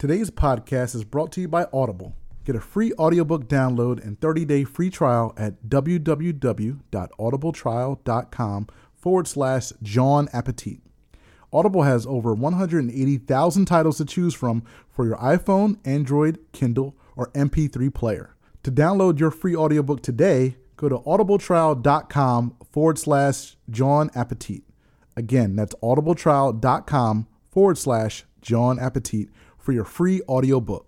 Today's podcast is brought to you by Audible. Get a free audiobook download and 30-day free trial at www.audibletrial.com forward slash Jawn Appetit. Audible has over 180,000 titles to choose from for your iPhone, Android, Kindle, or MP3 player. To download your free audiobook today, go to audibletrial.com forward slash Jawn Appetit. Again, that's audibletrial.com forward slash Jawn Appetit for your free audiobook.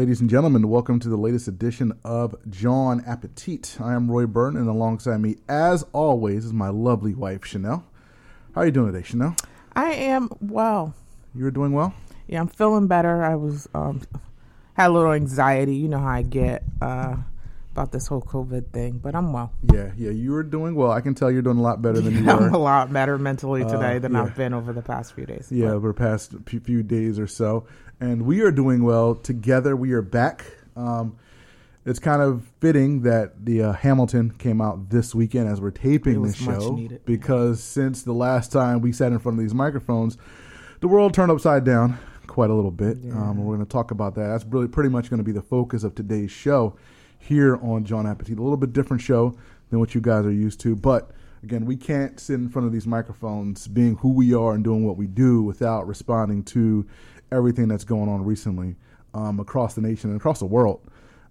Ladies and gentlemen, welcome to the latest edition of Jawn Appetit. I am Roy Burton, and alongside me, as always, is my lovely wife, Chanel. How are you doing today, Chanel? I am well. You're doing well? Yeah, I'm feeling better. I was um had a little anxiety. You know how I get uh about this whole COVID thing, but I'm well. Yeah, yeah, you are doing well. I can tell you're doing a lot better than you I'm a lot better mentally today than yeah. I've been over the past few days. Yeah, over the past few days or so. And we are doing well together. We are back. Um, it's kind of fitting that the uh, Hamilton came out this weekend as we're taping this show needed. because since the last time we sat in front of these microphones, the world turned upside down quite a little bit. Um, we're going to talk about that. That's really pretty much going to be the focus of today's show here on Jawn Appetit. A little bit different show than what you guys are used to, but again, we can't sit in front of these microphones being who we are and doing what we do without responding to everything that's going on recently um, across the nation and across the world.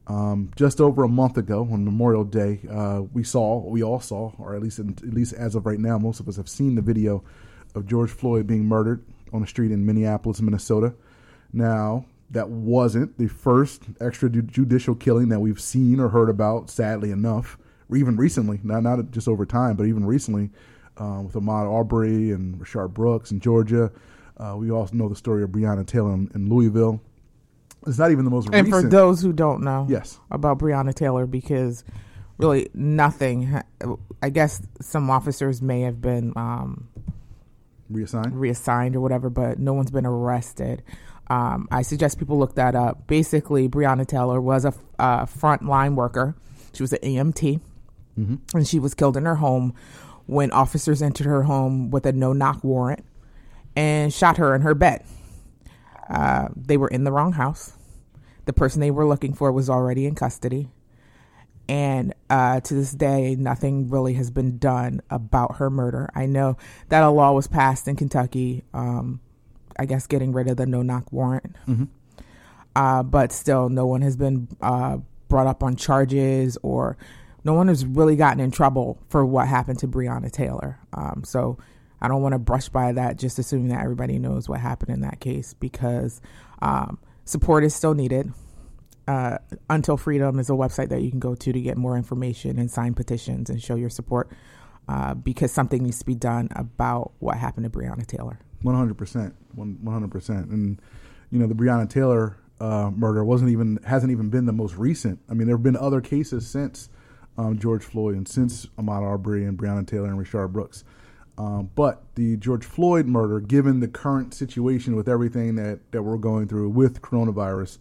Um, just over a month ago, on Memorial Day, uh, we saw, we all saw, or at least, at least as of right now, most of us have seen the video of George Floyd being murdered on a street in Minneapolis, Minnesota. Now, that wasn't the first extrajudicial killing that we've seen or heard about, sadly enough, or even recently, not, not just over time, but even recently um, with Ahmaud Arbery and Rayshard Brooks in Georgia. Uh, we also know the story of Breonna Taylor in, in Louisville. It's not even the most recent And recent. for those who don't know Yes. about Breonna Taylor, because really nothing, I guess some officers may have been um, reassigned. reassigned or whatever, but no one's been arrested. Um, I suggest people look that up. Basically, Breonna Taylor was a uh, frontline worker. She was an EMT, and she was killed in her home when officers entered her home with a no knock warrant and shot her in her bed. Uh, they were in the wrong house. The person they were looking for was already in custody. And uh, to this day, nothing really has been done about her murder. I know that a law was passed in Kentucky, um, I guess getting rid of the no knock warrant. Uh, but still, no one has been uh, brought up on charges or no one has really gotten in trouble for what happened to Breonna Taylor. Um, so I don't want to brush by that, just assuming that everybody knows what happened in that case because um, support is still needed. Uh, Until Freedom is a website that you can go to to get more information and sign petitions and show your support uh, because something needs to be done about what happened to Breonna Taylor. One hundred percent, one hundred percent, and you know the Breonna Taylor uh, murder wasn't even hasn't even been the most recent. I mean, there have been other cases since um, George Floyd and since Ahmaud Arbery and Breonna Taylor and Rayshard Brooks. Um, but the George Floyd murder, given the current situation with everything that, that we're going through with coronavirus,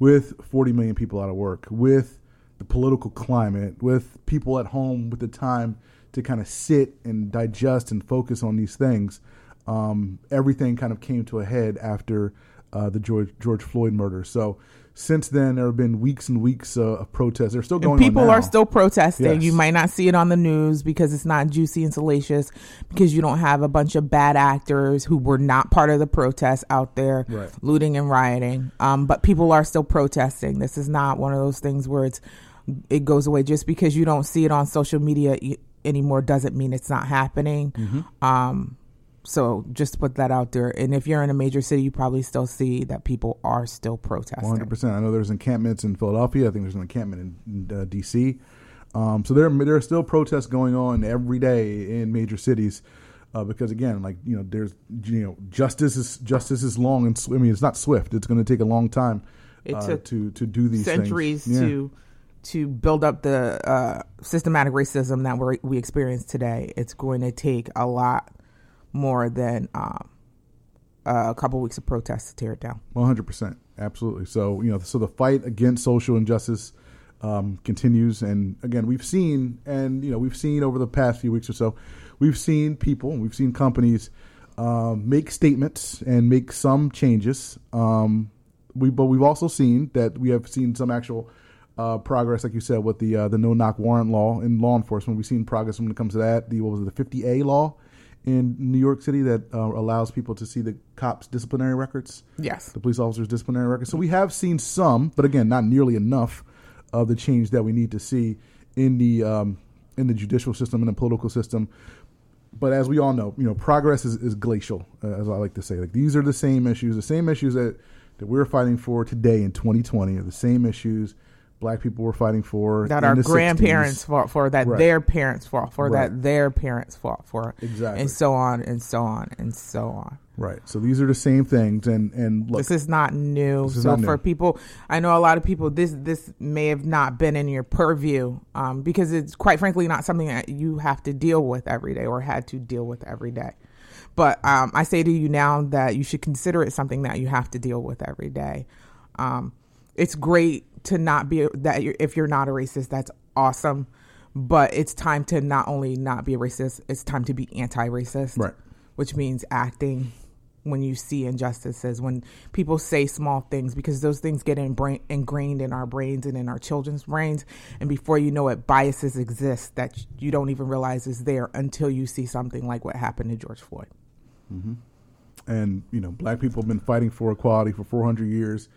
with 40 million people out of work, with the political climate, with people at home with the time to kind of sit and digest and focus on these things, um, everything kind of came to a head after uh, the George George Floyd murder. So since then, there have been weeks and weeks uh, of protests. They're still going And people are still protesting. Yes. You might not see it on the news because it's not juicy and salacious because you don't have a bunch of bad actors who were not part of the protest out there Right. looting and rioting. Um, but people are still protesting. This is not one of those things where it's it goes away just because you don't see it on social media anymore doesn't mean it's not happening. Mm-hmm. Um, so just to put that out there. And if you're in a major city, you probably still see that people are still protesting. One hundred percent. I know there's encampments in Philadelphia. I think there's an encampment in, uh, D.C. Um, so there there are still protests going on every day in major cities. Uh, because again, like you know, there's you know, justice is justice is long and sw- I mean, it's not swift. It's going to take a long time It uh, to to do these centuries things. Yeah. to to build up the uh, systematic racism that we we experience today, it's going to take a lot more than um, a couple weeks of protests to tear it down. One hundred percent, absolutely. So you know, so the fight against social injustice um, continues, and again, we've seen, and you know, we've seen over the past few weeks or so, we've seen people, we've seen companies um, make statements and make some changes. Um, we, but we've also seen that we have seen some actual uh, progress, like you said, with the uh, the no knock warrant law in law enforcement. We've seen progress when it comes to that. The what was it, the 50A law in New York City that uh, allows people to see the cops' disciplinary records Yes. the police officers' disciplinary records. So we have seen some, but again, not nearly enough of the change that we need to see in the um, in the judicial system and the political system. But as we all know, you know, progress is, is glacial, uh, as I like to say. Like these are the same issues, the same issues that that we're fighting for today in 2020 are the same issues black people were fighting for that our grandparents 60s. fought for, that Right. their parents fought for, Right. that their parents fought for, Exactly. and so on and so on and so on. Right. So these are the same things, and and look, this is not new. This is so not new. for people, I know a lot of people. This this may have not been in your purview um, because it's quite frankly not something that you have to deal with every day or had to deal with every day. But um, I say to you now that you should consider it something that you have to deal with every day. Um, it's great to not be that you're, if you're not a racist, that's awesome. But it's time to not only not be a racist, it's time to be anti-racist Right. which means acting when you see injustices, when people say small things, because those things get inbra- ingrained in our brains and in our children's brains. And before you know it, biases exist that you don't even realize is there until you see something like what happened to George Floyd. Mm-hmm. and you know black people have been fighting for equality for 400 years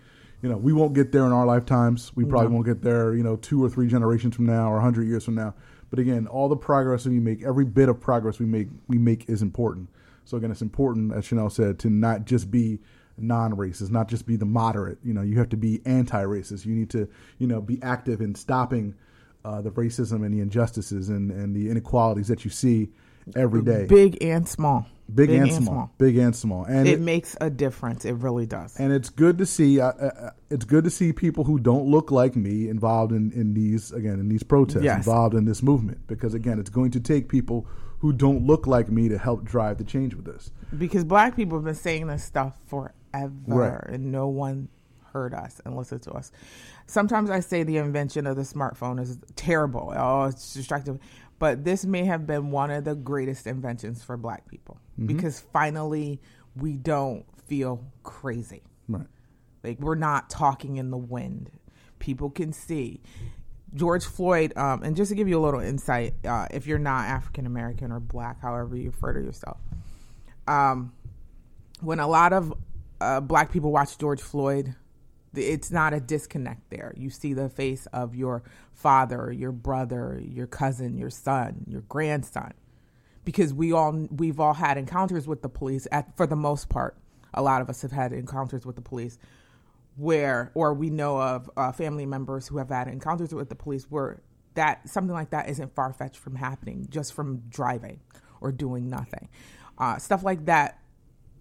you know we won't get there in our lifetimes. We probably won't get there you know two or three generations from now or 100 years from now. But again all the progress that we make every bit of progress we make we make is important. So again it's important as chanel said to not just be non-racist not just be the moderate. You know you have to be anti-racist. You need to you know be active in stopping uh, the racism and the injustices and, and the inequalities that you see every day. Big and small. Big, and, small. big and small and It it- makes a difference. It really does. and it's good to see. Uh, uh, it's good to see people who don't look like me involved in, in these again in these protests, Yes. involved in this movement. Because again, it's going to take people who don't look like me to help drive the change with this. because black people have been saying this stuff forever Right. and no one heard us and listened to us sometimes i say the invention of the smartphone is terrible oh it's destructive but this may have been one of the greatest inventions for black people because finally we don't feel crazy Right. like we're not talking in the wind. People can see. George Floyd, um, and just to give you a little insight, uh, if you're not African American or black, however you refer to yourself, um, when a lot of uh, black people watch George Floyd, it's not a disconnect there. You see the face of your father, your brother, your cousin, your son, your grandson. Because we all we've all had encounters with the police at for the most part. A lot of us have had encounters with the police where or we know of uh, family members who have had encounters with the police where that something like that isn't far-fetched from happening just from driving or doing nothing. Uh, stuff like that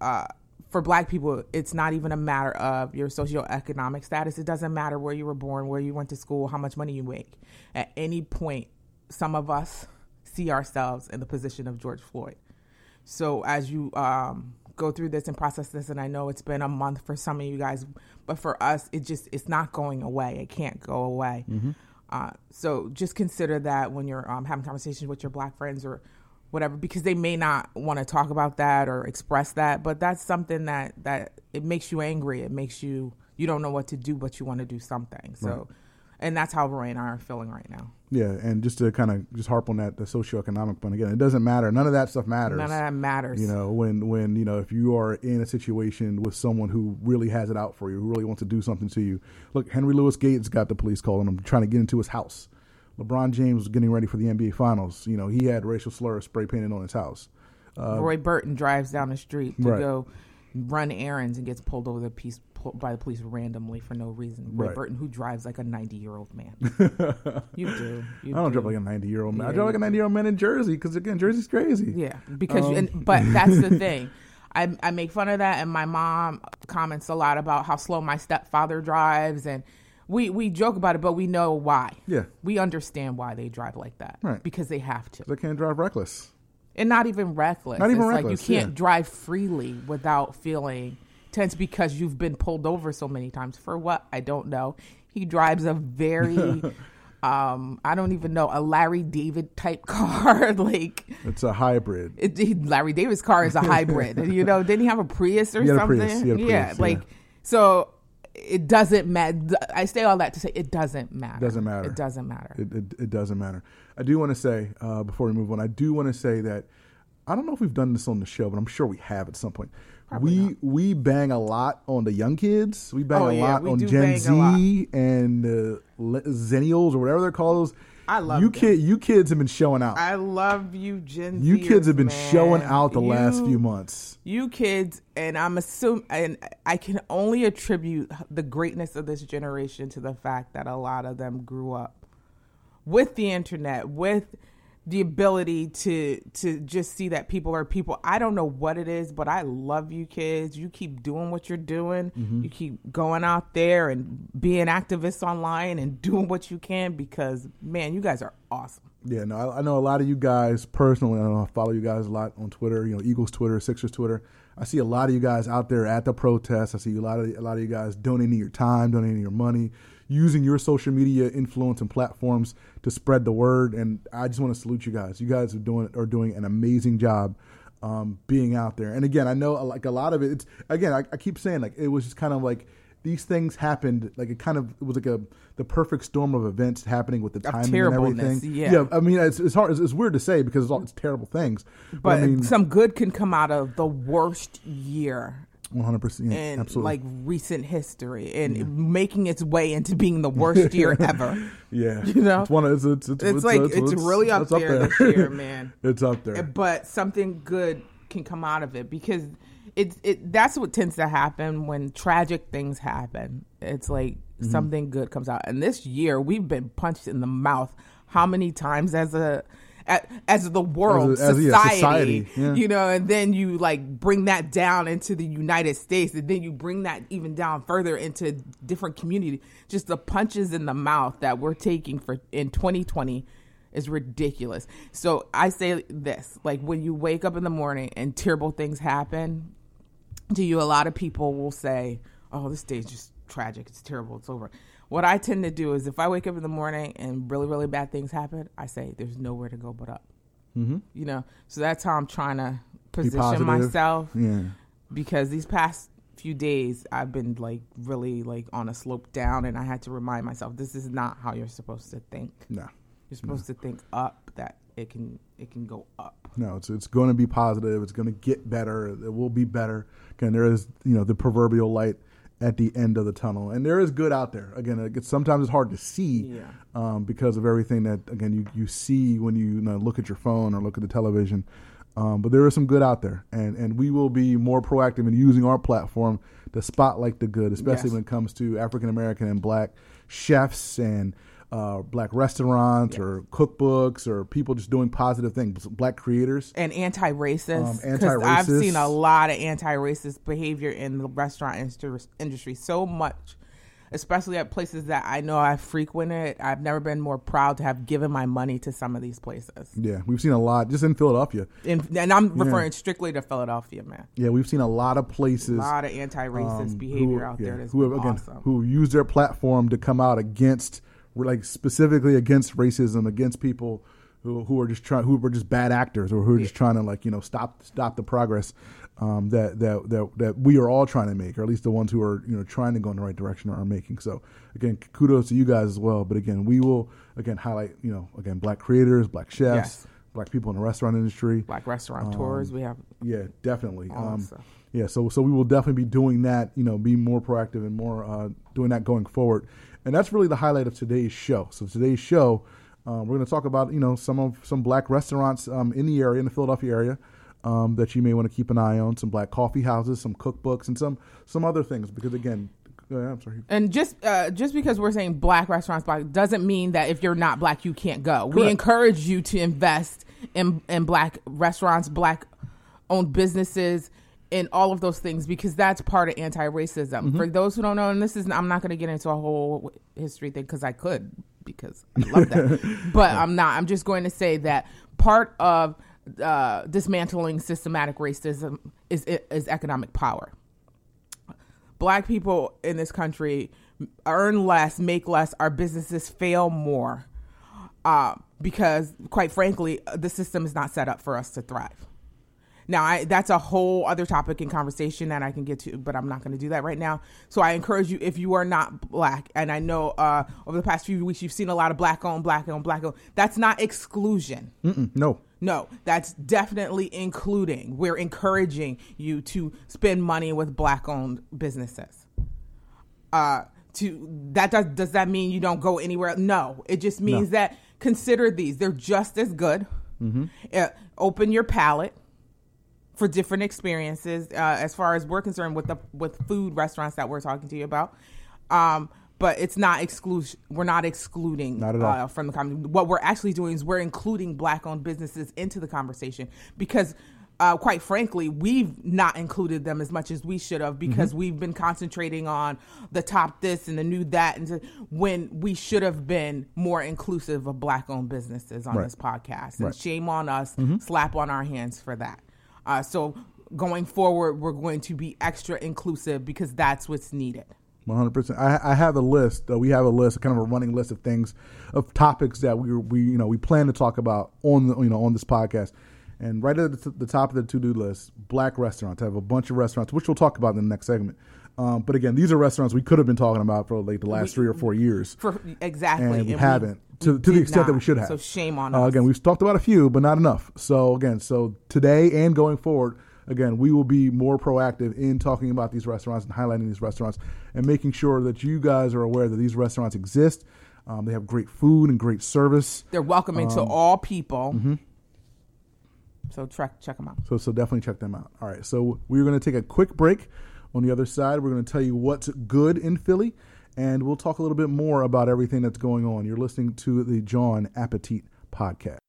uh, for black people it's not even a matter of your socioeconomic status it doesn't matter where you were born where you went to school how much money you make at any point some of us see ourselves in the position of george floyd so as you um, go through this and process this, and I know it's been a month for some of you guys, but for us, it just it's not going away. It can't go away. Uh, so just consider that when you're um, having conversations with your black friends or whatever, because they may not want to talk about that or express that, but that's something that that it makes you angry. It makes you you don't know what to do, but you want to do something. So, and that's how Roy and I are feeling right now. Yeah, and just to kind of just harp on that the socioeconomic point again, it doesn't matter. None of that stuff matters. None of that matters. You know, when when you know if you are in a situation with someone who really has it out for you, who really wants to do something to you. Look, Henry Louis Gates got the police calling him, trying to get into his house. LeBron James was getting ready for the NBA Finals. You know, he had racial slurs spray painted on his house. Roy Burton drives down the street to Uh, Right. go run errands and gets pulled over the piece by the police randomly for no reason. Roy Right. Burton, who drives like a ninety-year-old man, you do. You I don't do. drive like a ninety year old man. I drive like a ninety year old man in Jersey because again, Jersey's crazy. Yeah, because Um, and, but that's the thing. I I make fun of that, and my mom comments a lot about how slow my stepfather drives, and we we joke about it, but we know why. Yeah. we understand why they drive like that. Right. because they have to, They can't drive reckless. and not even reckless. Not even it's reckless, Like you can't yeah. drive freely without feeling tense because you've been pulled over so many times. For what I don't know. He drives a very. Um, I don't even know a Larry David type car. like It's a hybrid. it, Larry David's car is a hybrid. you know, didn't he have a Prius or He had a something? Prius. A yeah, Prius, like yeah. so. It doesn't matter. I say all that to say it doesn't matter. Doesn't matter. It doesn't matter. It, it, it doesn't matter. I do want to say uh, before we move on, I do want to say that I don't know if we've done this on the show, but I'm sure we have at some point. we we bang a lot on the young kids. We bang Oh, a yeah, lot on Gen Z and uh, Zennials or whatever they're called. I love you kid. You kids have been showing out. I love you, Gen you Zers, kids have been man. showing out the last few months. You kids, and I'm assuming, and I can only attribute the greatness of this generation to the fact that a lot of them grew up with the internet, with the ability to to just see that people are people. I don't know what it is, but I love you kids. You keep doing what you're doing. Mm-hmm. You keep going out there and being activists online and doing what you can because man, you guys are awesome. Yeah, no, I, I know a lot of you guys personally. I, know I follow you guys a lot on Twitter. You know, Eagles Twitter, Sixers Twitter. I see a lot of you guys out there at the protests. I see a lot of a lot of you guys donating your time, donating your money, using your social media influence and platforms to spread the word. And I just want to salute you guys. You guys are doing are doing an amazing job. Um, being out there, and again, I know uh, like a lot of it. It's again, I, I keep saying like it was just kind of like these things happened. Like it kind of it was like a the perfect storm of events happening with the timing and everything. yeah. I mean, it's, it's hard. It's, it's weird to say because it's all it's terrible things. But, But I mean, some good can come out of the worst year one hundred percent, in absolutely. like recent history and making its way into being the worst year ever. yeah, you know? it's one. Of, it's it's, it's, It's like it's, really up it's there, this year, man. it's up there. But something good can come out of it because it's it. That's what tends to happen when tragic things happen. It's like Mm-hmm. something good comes out. And this year, we've been punched in the mouth how many times as a- as the world As a- as a- yeah, society, society, yeah. you know, and then you like bring that down into the United States, and then you bring that even down further into different community. Just the punches in the mouth that we're taking for in 2020 is ridiculous. So I say this: like when you wake up in the morning and terrible things happen to you, a lot of people will say, "Oh, this day is just tragic. It's terrible. It's over." What I tend to do is, if I wake up in the morning and really, really bad things happen, I say, "There's nowhere to go but up." Mm-hmm. You know, so that's how I'm trying to position myself yeah, because these past few days I've been like really like on a slope down, and I had to remind myself this is not how you're supposed to think. no, You're supposed to think up that it can it can go up. no. It's it's going to be positive. It's going to get better. It will be better. And there is you know the proverbial light at the end of the tunnel, and there is good out there. Again, it sometimes it's hard to see Yeah. um, because of everything that again you, you see when you, you know, look at your phone or look at the television. Um, but there is some good out there, and and we will be more proactive in using our platform to spotlight the good, especially Yes. when it comes to African American and Black chefs and uh, Black restaurants or cookbooks or people just doing positive things. Black creators. and anti-racist. Um, 'cause I've seen a lot of anti-racist behavior in the restaurant industry. So much, especially at places that I know I've frequented. I've never been more proud to have given my money to some of these places. Yeah, we've seen a lot just in Philadelphia. And, and I'm referring strictly to Philadelphia, man. Yeah, we've seen a lot of places. A lot of anti-racist um, behavior who- out yeah, there that's who have, again, awesome. who use their platform to come out against, like specifically against racism, against people who, who are just trying, who are just bad actors, or who are just trying to like you know stop stop the progress um, that, that that that we are all trying to make, or at least the ones who are you know trying to go in the right direction are making. So again, kudos to you guys as well. But again, we will again highlight you know again black creators, black chefs, Yes. black people in the restaurant industry. Black restaurateurs, we have Yeah, definitely. Um, yeah, so so we will definitely be doing that. You know, be more proactive and more uh, doing that going forward. And that's really the highlight of today's show. So today's show, um, we're going to talk about you know some of some black restaurants um, in the area, in the Philadelphia area, um, that you may want to keep an eye on. Some black coffee houses, some cookbooks, and some some other things. Because again, uh, I'm sorry. And just uh, just because we're saying black restaurants black doesn't mean that if you're not black you can't go. We encourage you to invest in in black restaurants, black owned businesses in all of those things because that's part of anti-racism. Mm-hmm. For those who don't know, and this is I'm not going to get into a whole history thing because I could because I love that, but I'm not. I'm just going to say that part of uh, dismantling systematic racism is is economic power. Black people in this country earn less, make less, our businesses fail more uh, because, quite frankly, the system is not set up for us to thrive. Now, I, that's a whole other topic and conversation that I can get to, but I'm not going to do that right now. So I encourage you, if you are not black, and I know uh, over the past few weeks you've seen a lot of black owned, black owned, black owned, that's not exclusion. Mm, No, No, that's definitely including. We're encouraging you to spend money with black owned businesses. Uh to that does does that mean you don't go anywhere? No. It just means that consider these. They're just as good. Uh, open your palate for different experiences uh, as far as we're concerned with the with food restaurants that we're talking to you about. Um but it's not exclusion. We're not excluding Not. Uh, from the conversation. What we're actually doing is we're including black-owned businesses into the conversation because, uh, quite frankly, we've not included them as much as we should have because Mm-hmm. we've been concentrating on the top this and the new that, and to, when we should have been more inclusive of black-owned businesses on Right. this podcast. And Right. Mm-hmm. shame on us, slap on our hands for that. Uh, so going forward, we're going to be extra inclusive because that's what's needed. One hundred percent. I I have a list. Uh, we have a list, kind of a running list of things, of topics that we we you know we plan to talk about on the you know on this podcast. And right at the, the top of the to do list, black restaurants. I have a bunch of restaurants, which we'll talk about in the next segment. Um, but again, these are restaurants we could have been talking about for like the last We- three or four years, For exactly, and we and haven't to, to the extent that we should have. So shame on Uh, us. again, we've talked about a few, but not enough. So again, so today and going forward, again, we will be more proactive in talking about these restaurants and highlighting these restaurants and making sure that you guys are aware that these restaurants exist. Um, they have great food and great service. They're welcoming to Um, all people. mm-hmm. So check check them out. So, so definitely check them out. All right, so we're going to take a quick break. On the other side, we're going to tell you what's good in Philly, and we'll talk a little bit more about everything that's going on. You're listening to the Jawn Appetit podcast.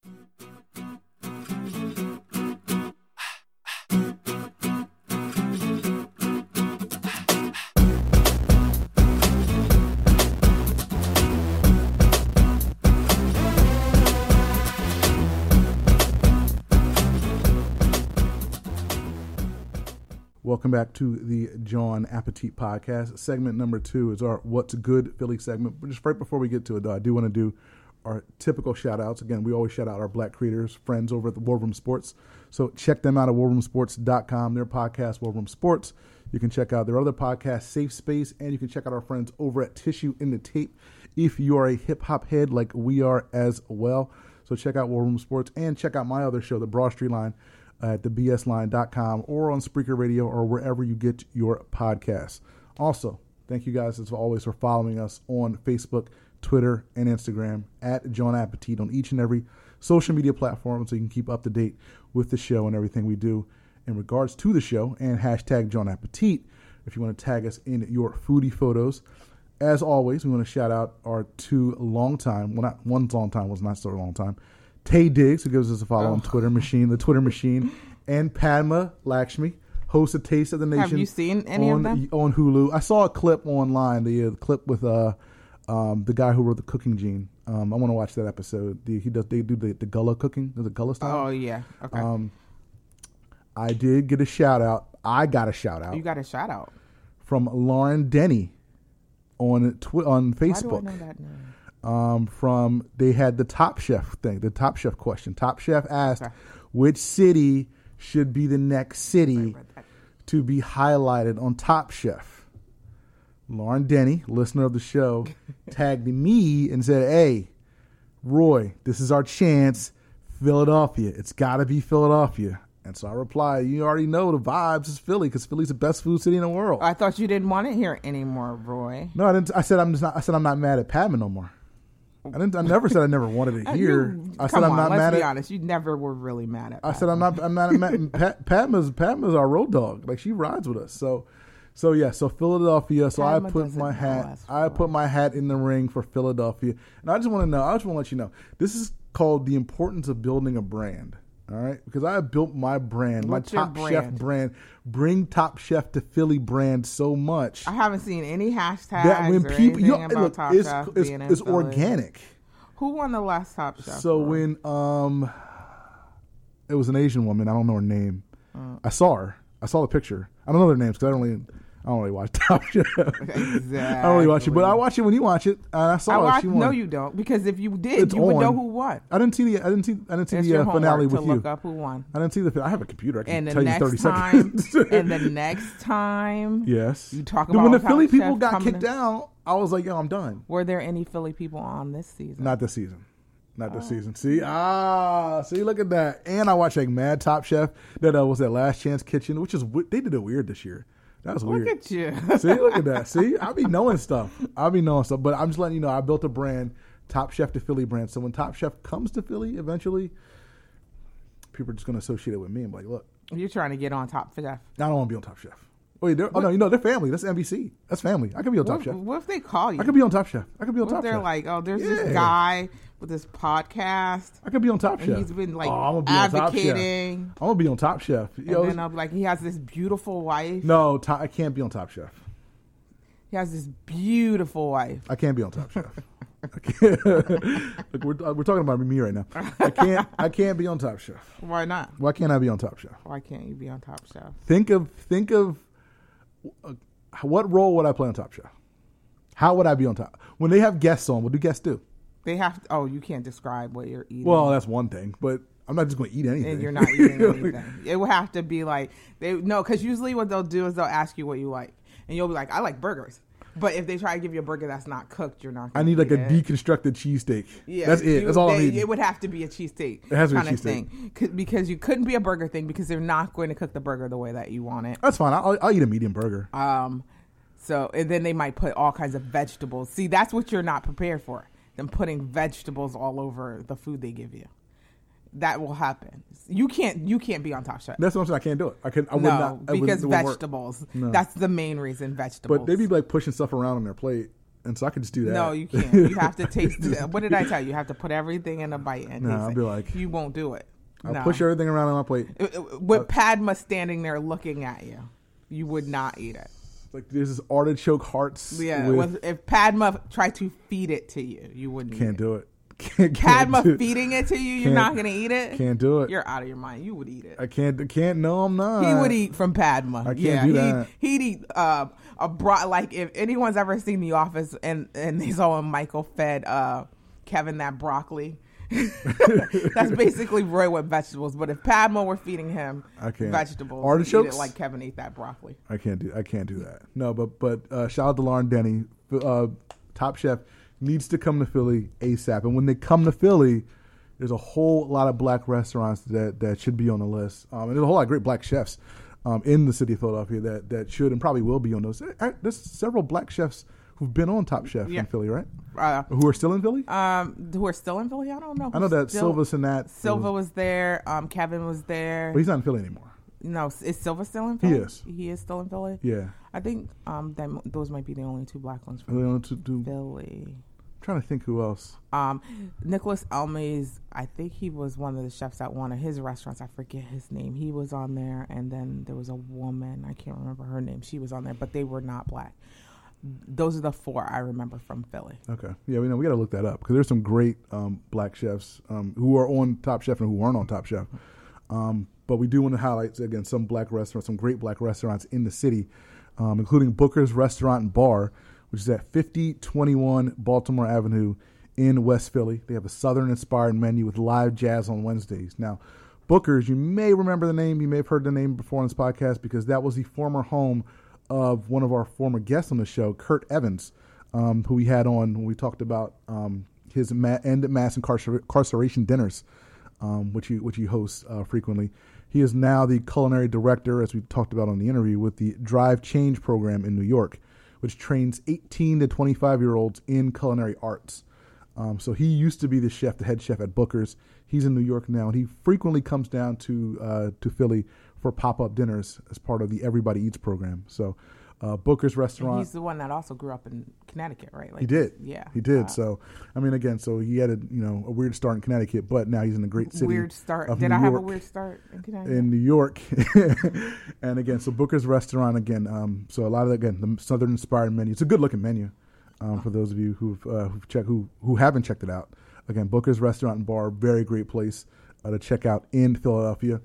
Welcome back to the Jawn Appetit podcast. Segment number two is our What's Good Philly segment. But just right before we get to it, though, I do want to do our typical shout outs. Again, we always shout out our black creators, friends over at the War Room Sports. So check them out at warroomsports.com, their podcast, War Room Sports. You can check out their other podcast, Safe Space, and you can check out our friends over at Tissue in the Tape if you are a hip hop head like we are as well. So check out War Room Sports and check out my other show, The Broad Street Line Uh, at thebsline.com or on Spreaker Radio or wherever you get your podcasts. Also, thank you guys as always for following us on Facebook, Twitter, and Instagram at Jawn Appetit on each and every social media platform so you can keep up to date with the show and everything we do in regards to the show and hashtag Jawn Appetit if you want to tag us in your foodie photos. As always, we want to shout out our two long time, well, not long time was not so long time, Taye Diggs, who gives us a follow Oh. on Twitter Machine, the Twitter Machine, and Padma Lakshmi, host of Taste of the Nation. Have you seen any of on, them? on Hulu? I saw a clip online, the, uh, clip with uh, um, the guy who wrote the Cooking Gene. Um, I want to watch that episode. The, he does. They do the, the Gullah cooking. The Gullah style. Oh yeah. Okay. Um, I did get a shout out. I got a shout out you got a shout out. from Lauren Denny on twi- on Why do I Facebook. Know that name? Um, from they had the Top Chef thing, the Top Chef question. Top Chef asked, Okay. which city should be the next city to be highlighted on Top Chef? Lauren Denny, listener of the show, tagged me and said, "Hey, Roy, this is our chance. Philadelphia. It's got to be Philadelphia." And so I replied, "You already know the vibes is Philly because Philly's the best food city in the world." I thought you didn't want it here anymore, Roy. No, I didn't. I said I'm just not. I said I'm not mad at Padman no more. I didn't. I never said I never wanted it Uh, here. you- I said I'm on, not let's mad be at. honest. You never were really mad at. I said I'm not. I'm not mad. Pat, Padma's Padma's our road dog. Like she rides with us. So, so yeah. So Philadelphia. So Padma I put my hat. I put my hat in the ring for Philadelphia. And I just want to know. I just want to let you know. This is called the importance of building a brand. All right, because I have built my brand, What's my Top Chef brand? brand, bring Top Chef to Philly brand so much I haven't seen any hashtags that when people, you, about look, Top it's Chef it's, being in it's organic. Who won the last Top Chef? So when um, it was an Asian woman. I don't know her name. Uh. I saw her. I saw the picture. I don't know their names because I don't really, I don't really watch Top Chef. I don't really watch it, but I watch it when you watch it. And I saw I watch, won. no, you don't, because if you did, It's you would know who won. I didn't see the. I didn't see. I didn't see. I didn't see It's the uh, finale with you. look up who won. I didn't see the. I have a computer. I can And the tell you thirty time, seconds. and the next time, yes, You talk Then when about the Philly people got kicked out, I was like, yo, I'm done. were there any Philly people on this season? Not this season. Not Oh. this season. See, ah, see, look at that. And I watched like Mad Top Chef. That uh, was that Last Chance Kitchen, which is they did it weird this year. That was Look weird. at you. See, look at that. See, I be knowing stuff. I be knowing stuff. But I'm just letting you know, I built a brand, Top Chef to Philly brand. So when Top Chef comes to Philly, eventually, people are just going to associate it with me and be like, look, You're trying to get on Top Chef. I don't want to be on Top Chef. Wait, they're, oh no, you know they're family. That's NBC. That's family. I could be on Top What, Chef. what if they call you? I could be on Top Chef. I could be on what Top they're Chef. like, oh, there's Yeah. this guy with this podcast, I could be on Top and Chef. he's been like oh, I'm gonna be on Top Chef. advocating, I'm gonna be on Top Chef. and Yo, then I'm like, he has this beautiful wife. no, to, I can't be on Top Chef. He has this beautiful wife. I can't be on Top Chef. Look, we're, uh, we're talking about me right now. I can't. I can't be on Top Chef. Why not? Why can't I be on Top Chef? Why can't you be on Top Chef? Think of think of uh, what role would I play on Top Chef? How would I be on top? When they have guests on, what do guests do? They have. To, oh, you can't describe what you're eating. Well, that's one thing, but I'm not just going to eat anything. and you're not eating anything. It would have to be like they no, because usually what they'll do is they'll ask you what you like, and you'll be like, I like burgers. But if they try to give you a burger that's not cooked, you're not. I need like a it. deconstructed cheesesteak. Yeah, that's it. you- that's all I need. It would have to be a cheesesteak. It has to be a kind of cheesesteak. thing, because you couldn't be a burger thing because they're not going to cook the burger the way that you want it. That's fine. I'll, I'll eat a medium burger. Um, so and then they might put all kinds of vegetables. See, that's what you're not prepared for. Them putting vegetables all over the food they give you. That will happen. You can't. You can't be on Top Chef. That's what I'm saying. I can't do it. I can. I would no, not. I because wouldn't vegetables. No. That's the main reason. Vegetables. But they be like pushing stuff around on their plate, and so I could just do that. No, you can't. You have to taste it. What did I tell you? You have to put everything in a bite and No, taste I'll be like- you won't do it. I'll no. push everything around on my plate. Uh, uh, With Padma standing there looking at you, you would not eat it. Like there's this is artichoke hearts. Yeah, with, with, if Padma tried to feed it to you, you wouldn't. can't eat do it. Can't, can't Padma do it. feeding it to you, you're Can't- not gonna eat it. Can't do it. You're out of your mind. You would eat it. I can't. Can't. No, I'm not. He would eat from Padma. I can't yeah, do he'd, that. he'd eat uh, a bro- like if anyone's ever seen The Office and and they saw when Michael fed uh, Kevin that broccoli. That's basically Roy with vegetables. But if Padma were feeding him I can't. vegetables, Artichokes? like Kevin ate that broccoli. I can't do. I can't do that. No, but but uh, shout out to Lauren Denny, uh, Top Chef needs to come to Philly ASAP. And when they come to Philly, there's a whole lot of black restaurants that that should be on the list. Um, and there's a whole lot of great black chefs um, in the city of Philadelphia that that should and probably will be on those. There's several black chefs who've been on Top Chef Yeah. in Philly, right? Uh, Who are still in Philly? um, who are still in Philly? I don't know. I know who's that still- Sylva Senat. Sylva was there. Um, Kevin was there. but he's not in Philly anymore. No, is Sylva still in Philly? is. He is still in Philly. Yeah. I think um that, those might be the only two black ones I from don't know to do. Philly. trying to think who else. Um, Nicholas Elmi, I think he was one of the chefs at one of his restaurants. I forget his name. He was on there, and then there was a woman. I can't remember her name. She was on there, but they were not black. Those are the four I remember from Philly. Okay. Yeah, we know we got to look that up because there's some great um, black chefs um, who are on Top Chef and who aren't on Top Chef. Um, but we do want to highlight again some black restaurants, some great black restaurants in the city, um, including Booker's Restaurant and Bar, which is at 5021 Baltimore Avenue in West Philly. They have a Southern-inspired menu with live jazz on Wednesdays. Now, Booker's, you may remember the name, you may have heard the name before on this podcast because that was the former home of one of our former guests on the show, Kurt Evans, um, who we had on when we talked about um, his ma- end mass incarcer- incarceration dinners, um, which he which he hosts uh, frequently. He is now the culinary director, as we talked about on the interview, with the Drive Change program in New York, which trains 18 to 25 year olds in culinary arts. Um, so he used to be the chef, the head chef at Booker's. He's in New York now, and he frequently comes down to uh, to Philly for pop up dinners as part of the Everybody Eats program. So uh, Booker's Restaurant. He's the one that also grew up in Connecticut, right? Like, He did. Yeah. he did. Uh, so, I mean, again, so he had a you know a weird start in Connecticut, but now he's in a great city. weird start. Did New I have a weird start in Connecticut? in New York. and again, so Booker's Restaurant again. Um, so a lot of again the Southern inspired menu. It's a good looking menu um, for those of you who've uh, who've checked who who haven't checked it out. Again, Booker's Restaurant and Bar, very great place uh, to check out in Philadelphia.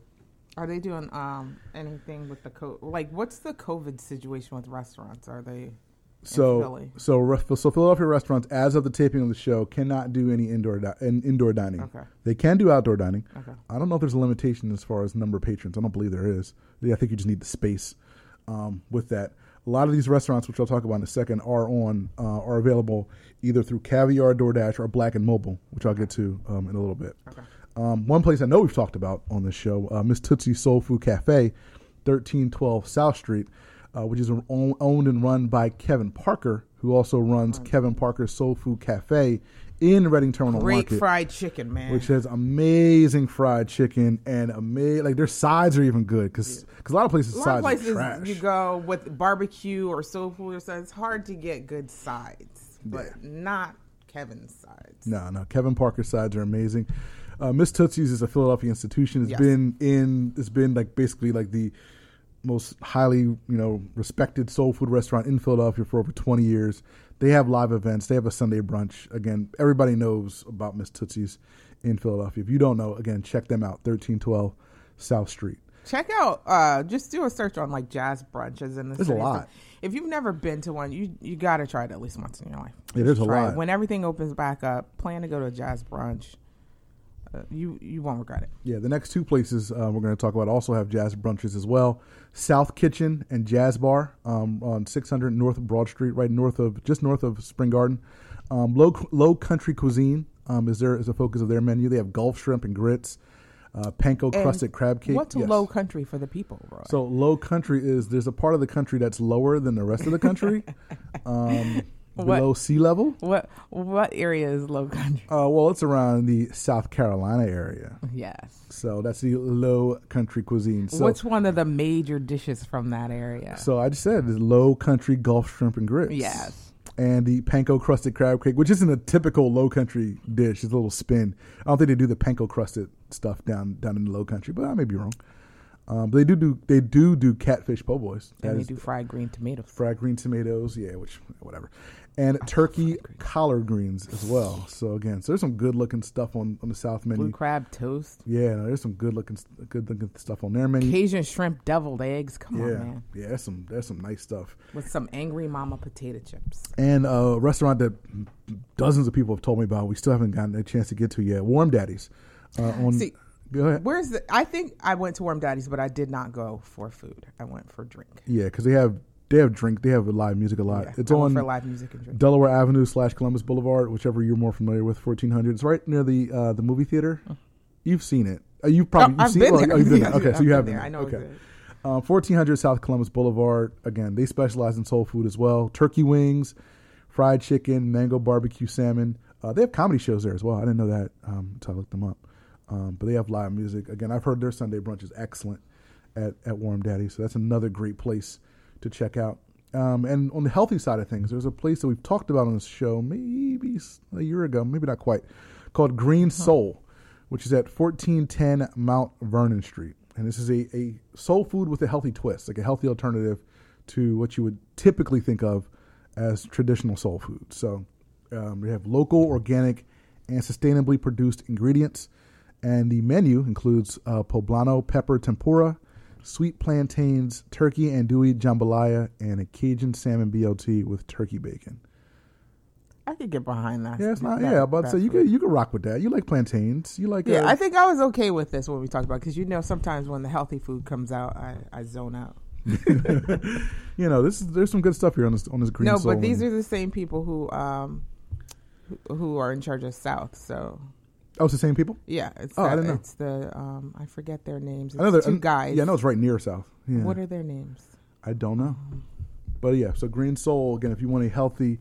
Are they doing um anything with the co like what's the COVID situation with restaurants? Are they So so so Philadelphia restaurants, as of the taping of the show, cannot do any indoor di- in, indoor dining. Okay. They can do outdoor dining. Okay. I don't know if there's a limitation as far as number of patrons. I don't believe there is. I think you just need the space um, with that. A lot of these restaurants, which I'll talk about in a second, are on uh, are available either through Caviar, DoorDash, or Black and Mobile, which I'll get to um, in a little bit. Okay. Um, one place I know we've talked about on this show, uh, Miss Tootsie's Soul Food Cafe, thirteen twelve South Street, uh, which is owned and run by Kevin Parker, who also runs Kevin Parker's Soul Food Cafe in Reading Terminal great Market fried chicken, man? which has amazing fried chicken and amazing like their sides are even good because a lot of places a lot sides of places are trash. you go with barbecue or soul food or something. It's hard to get good sides, but Yeah. not Kevin's sides. No, no, Kevin Parker's sides are amazing. Uh, Miss Tootsie's is a Philadelphia institution. It's Yes. been in. It's been like basically like the most highly you know respected soul food restaurant in Philadelphia for over twenty years. They have live events. They have a Sunday brunch. Again, everybody knows about Miss Tootsie's in Philadelphia. If you don't know, again, check them out. Thirteen twelve South Street. Check out, uh, just do a search on like jazz brunches in the There's a city. lot. If you've never been to one, you you got to try it at least once in your life. It is a it. lot. When everything opens back up, plan to go to a jazz brunch. Uh, you you won't regret it. Yeah, the next two places uh, we're going to talk about also have jazz brunches as well. South Kitchen and Jazz Bar um, on 600 North Broad Street, right north of just north of Spring Garden. Um, low Low Country Cuisine um, is there is a focus of their menu. They have Gulf shrimp and grits, uh, panko And crusted crab cake. What's Yes. low country for the people, bro? So low country is there's a part of the country that's lower than the rest of the country, um, What? below sea level. what what area is low country? Uh, well, it's around the South Carolina area, Yes. so that's the low country cuisine. So, What's one of the major dishes from that area? So I just said is low country Gulf shrimp and grits. Yes. And the panko crusted crab cake, which isn't a typical low country dish. It's a little spin. I don't think they do the panko crusted stuff down down in the low country, but I may be wrong. Um, but they do do they do do catfish po' boys. That and they is do fried green tomatoes. fried green tomatoes, yeah, which whatever, and turkey collard greens as well. So again, so there's some good looking stuff on, on the South menu. Blue crab toast. Yeah, no, there's some good looking good looking stuff on their menu. Cajun shrimp deviled eggs. Come on, yeah, man. yeah, there's some there's some nice stuff. With some angry mama potato chips. and a restaurant that dozens of people have told me about. We still haven't gotten a chance to get to yet. Warm Daddies. Uh, on, See, go ahead. Where's the? I think I went to Warm Daddy's, but I did not go for food. I went for drink. Yeah, because they have they have drink. They have live music a lot. Yeah, it's I went on for live music and drink. Delaware Avenue slash Columbus Boulevard, whichever you're more familiar with. Fourteen hundred. It's right near the uh, the movie theater. You've seen it. Uh, you've probably Oh, you've I've seen been oh, there. oh, you've been there. Okay, I've so you been have there. been I know Okay. it's Um, 1400 South Columbus Boulevard. Again, they specialize in soul food as well. Turkey wings, fried chicken, mango barbecue salmon. Uh, they have comedy shows there as well. I didn't know that um, until I looked them up. Um, but they have live music. Again, I've heard their Sunday brunch is excellent at, at Warm Daddy. So that's another great place to check out. Um, and on the healthy side of things, there's a place that we've talked about on this show maybe a year ago, maybe not quite, called Green Soul, which is at 1410 Mount Vernon Street. And this is a, a soul food with a healthy twist, like a healthy alternative to what you would typically think of as traditional soul food. So um, we have local, organic, and sustainably produced ingredients. And the menu includes uh, poblano pepper tempura, sweet plantains, turkey andouille jambalaya, and a Cajun salmon BLT with turkey bacon. I could get behind that. Yeah, it's not. that- yeah, but so you could you could rock with that. You like plantains. You like. Yeah, uh, I think I was okay with this when we talked about because you know sometimes when the healthy food comes out, I, I zone out. you know, this is there's some good stuff here on this on this green. no, but these menu. are the same people who um who, who are in charge of South. So oh, it's the same people. yeah, it's Oh, I that- didn't know. it's the um I forget their names. It's I know they're two guys. Yeah, I know it's right near South. Yeah. What are their names? I don't know. But yeah, so Green Soul again. If you want a healthy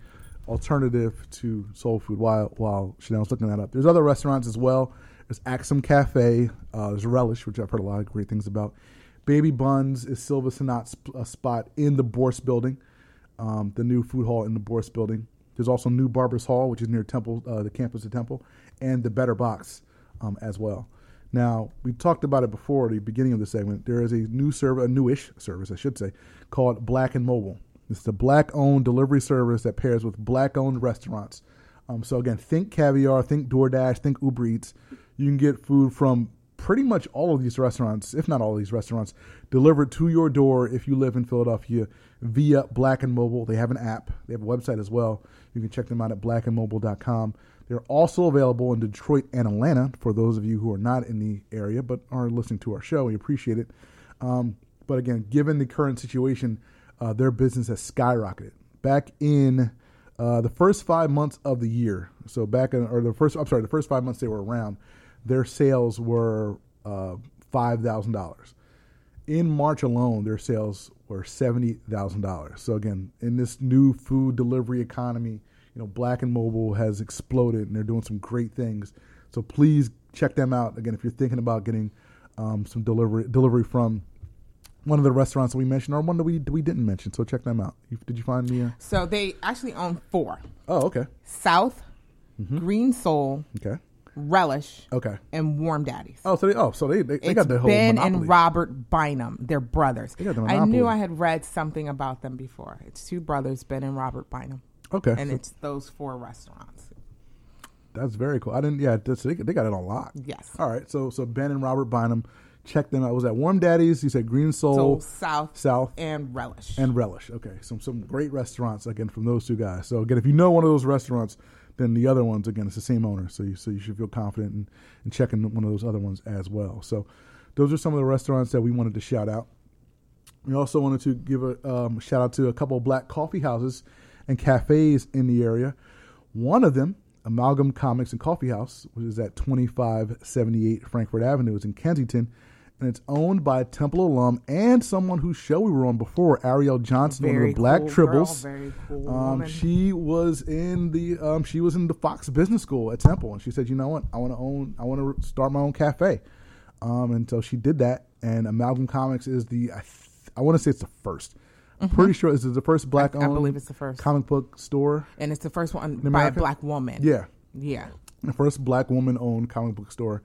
alternative to soul food, while while Chanel's looking that up, there's other restaurants as well. There's Axum Cafe. Uh, there's Relish, which I've heard a lot of great things about. Baby Buns is Sylva Senat sp- a spot in the Bourse building, um, the new food hall in the Bourse building. There's also New Barbers Hall, which is near Temple, uh, the campus of Temple, and the Better Box um, as well. Now we talked about it before at the beginning of the segment. There is a new service, a newish service, I should say, called Black and Mobile. It's the black-owned delivery service that pairs with black-owned restaurants. Um, so again, think caviar, think DoorDash, think Uber Eats. You can get food from pretty much all of these restaurants, if not all of these restaurants, delivered to your door if you live in Philadelphia via Black and Mobile. They have an app, they have a website as well. You can check them out at blackandmobile.com. They're also available in Detroit and Atlanta for those of you who are not in the area but are listening to our show. We appreciate it. Um, but again, given the current situation, uh, their business has skyrocketed. Back in uh, the first five months of the year, so back in, or the first, I'm sorry, the first five months they were around, their sales were uh, $5,000. In March alone, their sales were $70,000. So again, in this new food delivery economy, you know, Black and Mobile has exploded and they're doing some great things. So please check them out. Again, if you're thinking about getting um, some delivery delivery from one of the restaurants that we mentioned or one that we we didn't mention. So check them out. You, did you find the? Uh, So they actually own four: oh, okay, South, Mm-hmm. Green Soul, okay, Relish, okay. and Warm Daddies. Oh, so they, oh, so they they, they got the whole Ben monopoly. and Robert Bynum. They're brothers. They got the I knew I had read something about them before. It's two brothers, Ben and Robert Bynum, okay, and so it's those four restaurants. that's very cool. I didn't. Yeah, that's, they, they got it on lock. Yes. All right. So so Ben and Robert Bynum, check them out. It was at Warm Daddies. You said Green Soul, So South, South, and Relish. and Relish. Okay, some some great restaurants again from those two guys. So again, if you know one of those restaurants, then the other ones again it's the same owner. So you so you should feel confident in, in checking one of those other ones as well. So those are some of the restaurants that we wanted to shout out. We also wanted to give a um, shout out to a couple of black coffee houses and cafes in the area. One of them, Amalgam Comics and Coffee House, which is at 2578 Frankford Avenue, is in Kensington, and it's owned by a Temple alum and someone whose show we were on before, Ariell Johnson, one of the Black cool Tribbles. girl, very cool Um, she was in the um, she was in the Fox Business School at Temple, and she said, "You know what? I want to own. I want to start my own cafe." Um, and so she did that. And Amalgam Comics is the I, th- I want to say it's the 1st i I'm pretty sure this is the first black Mm-hmm. I believe it's the first. comic book store. and it's the first one by a black woman. Yeah, Yeah. the first black woman owned comic book store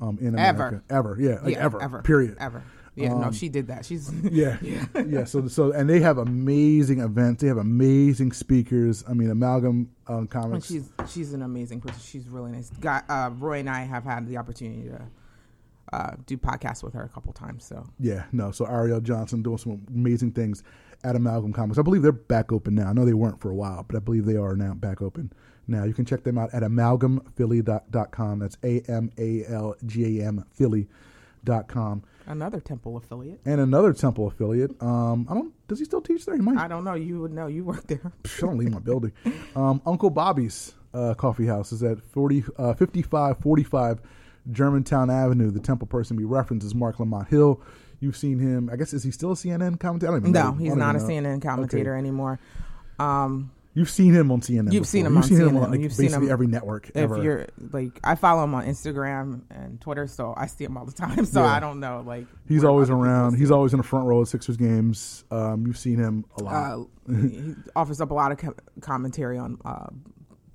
um, in America. Ever, yeah, like yeah, ever, ever, period. ever. Yeah, no, Um, she did that. She's Yeah, yeah. So, so, and they have amazing events. They have amazing speakers. I mean, Amalgam um, And Comics. she's she's an amazing person. She's really nice. Guy, uh, Roy and I have had the opportunity to uh, do podcasts with her a couple times. So Yeah, no. So Ariell Johnson doing some amazing things at Amalgam Comics. I believe they're back open now. I know they weren't for a while, but I believe they are now back open. Now you can check them out at amalgamphilly.com. That's A M A L G A M Philly.com. another Temple affiliate. And another Temple affiliate. Um, I don't. Does he still teach there? He might. I don't know. You would know. You work there. I don't leave my building. Um, Uncle Bobby's uh, Coffee House is at 40, uh, 5545 Germantown Avenue. The Temple person we reference is Marc Lamont Hill. You've seen him. I guess is he still a CNN commentator? I don't even know. No, I he's not a know. CNN commentator Okay. anymore. Um, You've seen him on CNN. You've before. seen him You've on seen him on like, You've seen basically him- every network if ever. you're like, I follow him on Instagram and Twitter, so I see him all the time. So Yeah. I don't know. Like He's always around. He's always in the front row of Sixers games. Um, you've seen him a lot. uh, he offers up a lot of co- commentary on uh,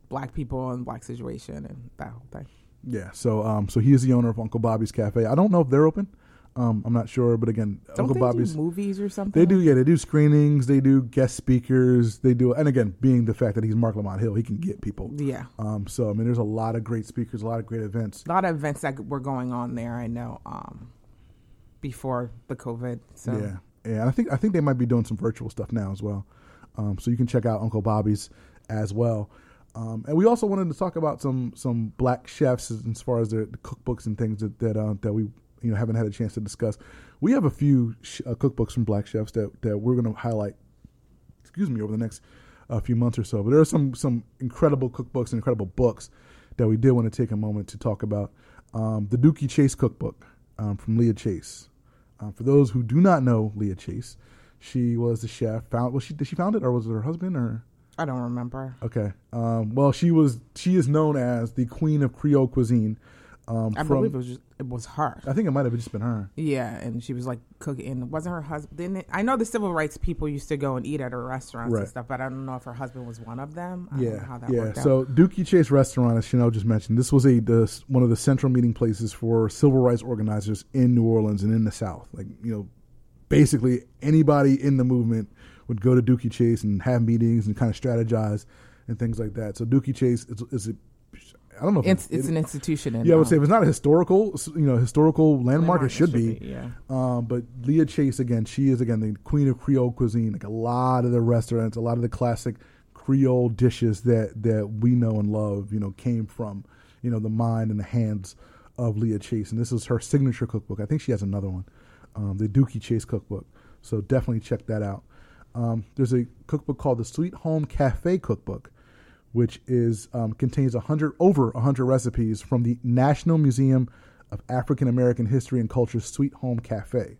black people and black situation and that whole thing. yeah. So, um, so he is the owner of Uncle Bobby's Cafe. I don't know if they're open. Um, I'm not sure, but again, Don't Uncle they Bobby's. do movies or something? They do, yeah. They do screenings. They do guest speakers. They do, and again, being the fact that he's Marc Lamont Hill, he can get people. Yeah, Um, so I mean, there's a lot of great speakers, a lot of great events. a lot of events that were going on there. I know um, before the COVID. So Yeah, yeah. I think I think they might be doing some virtual stuff now as well. Um, so you can check out Uncle Bobby's as well. Um, and we also wanted to talk about some some black chefs as, as far as the, the cookbooks and things that that, uh, that we you know haven't had a chance to discuss. We have a few sh- uh, cookbooks from black chefs that that we're going to highlight. Excuse me, over the next uh, few months or so. But there are some some incredible cookbooks and incredible books that we did want to take a moment to talk about. Um, the Dooky Chase cookbook um, from Leah Chase. Um, for those who do not know Leah Chase, she was the chef. Found was she did she found it or was it her husband or I don't remember. okay? Um, well, she was she is known as the queen of Creole cuisine. Um, I from, believe it was just, it was her. I think it might have just been her. Yeah, and she was like cooking. And wasn't her husband? I know the civil rights people used to go and eat at her restaurants Right. and stuff, but I don't know if her husband was one of them. I don't know Yeah, how that yeah. worked out. So Dooky Chase Restaurant, as Chanel just mentioned, this was a the, one of the central meeting places for civil rights organizers in New Orleans and in the South. Like you know, basically anybody in the movement would go to Dooky Chase and have meetings and kind of strategize and things like that. So Dooky Chase is, is a I don't know. If it's it- it's an institution. In, yeah, I would um, say if it's not a historical, you know, historical landmark, Landmark, it it should, should be. be, yeah. Um, but Leah Chase again, she is again the queen of Creole cuisine. Like a lot of the restaurants, a lot of the classic Creole dishes that that we know and love, you know, came from you know the mind and the hands of Leah Chase, and this is her signature cookbook. I think she has another one, um, the Dooky Chase cookbook. So definitely check that out. Um, there's a cookbook called the Sweet Home Cafe Cookbook which is um, contains 100 over 100 recipes from the National Museum of African American History and Culture's Sweet Home Cafe.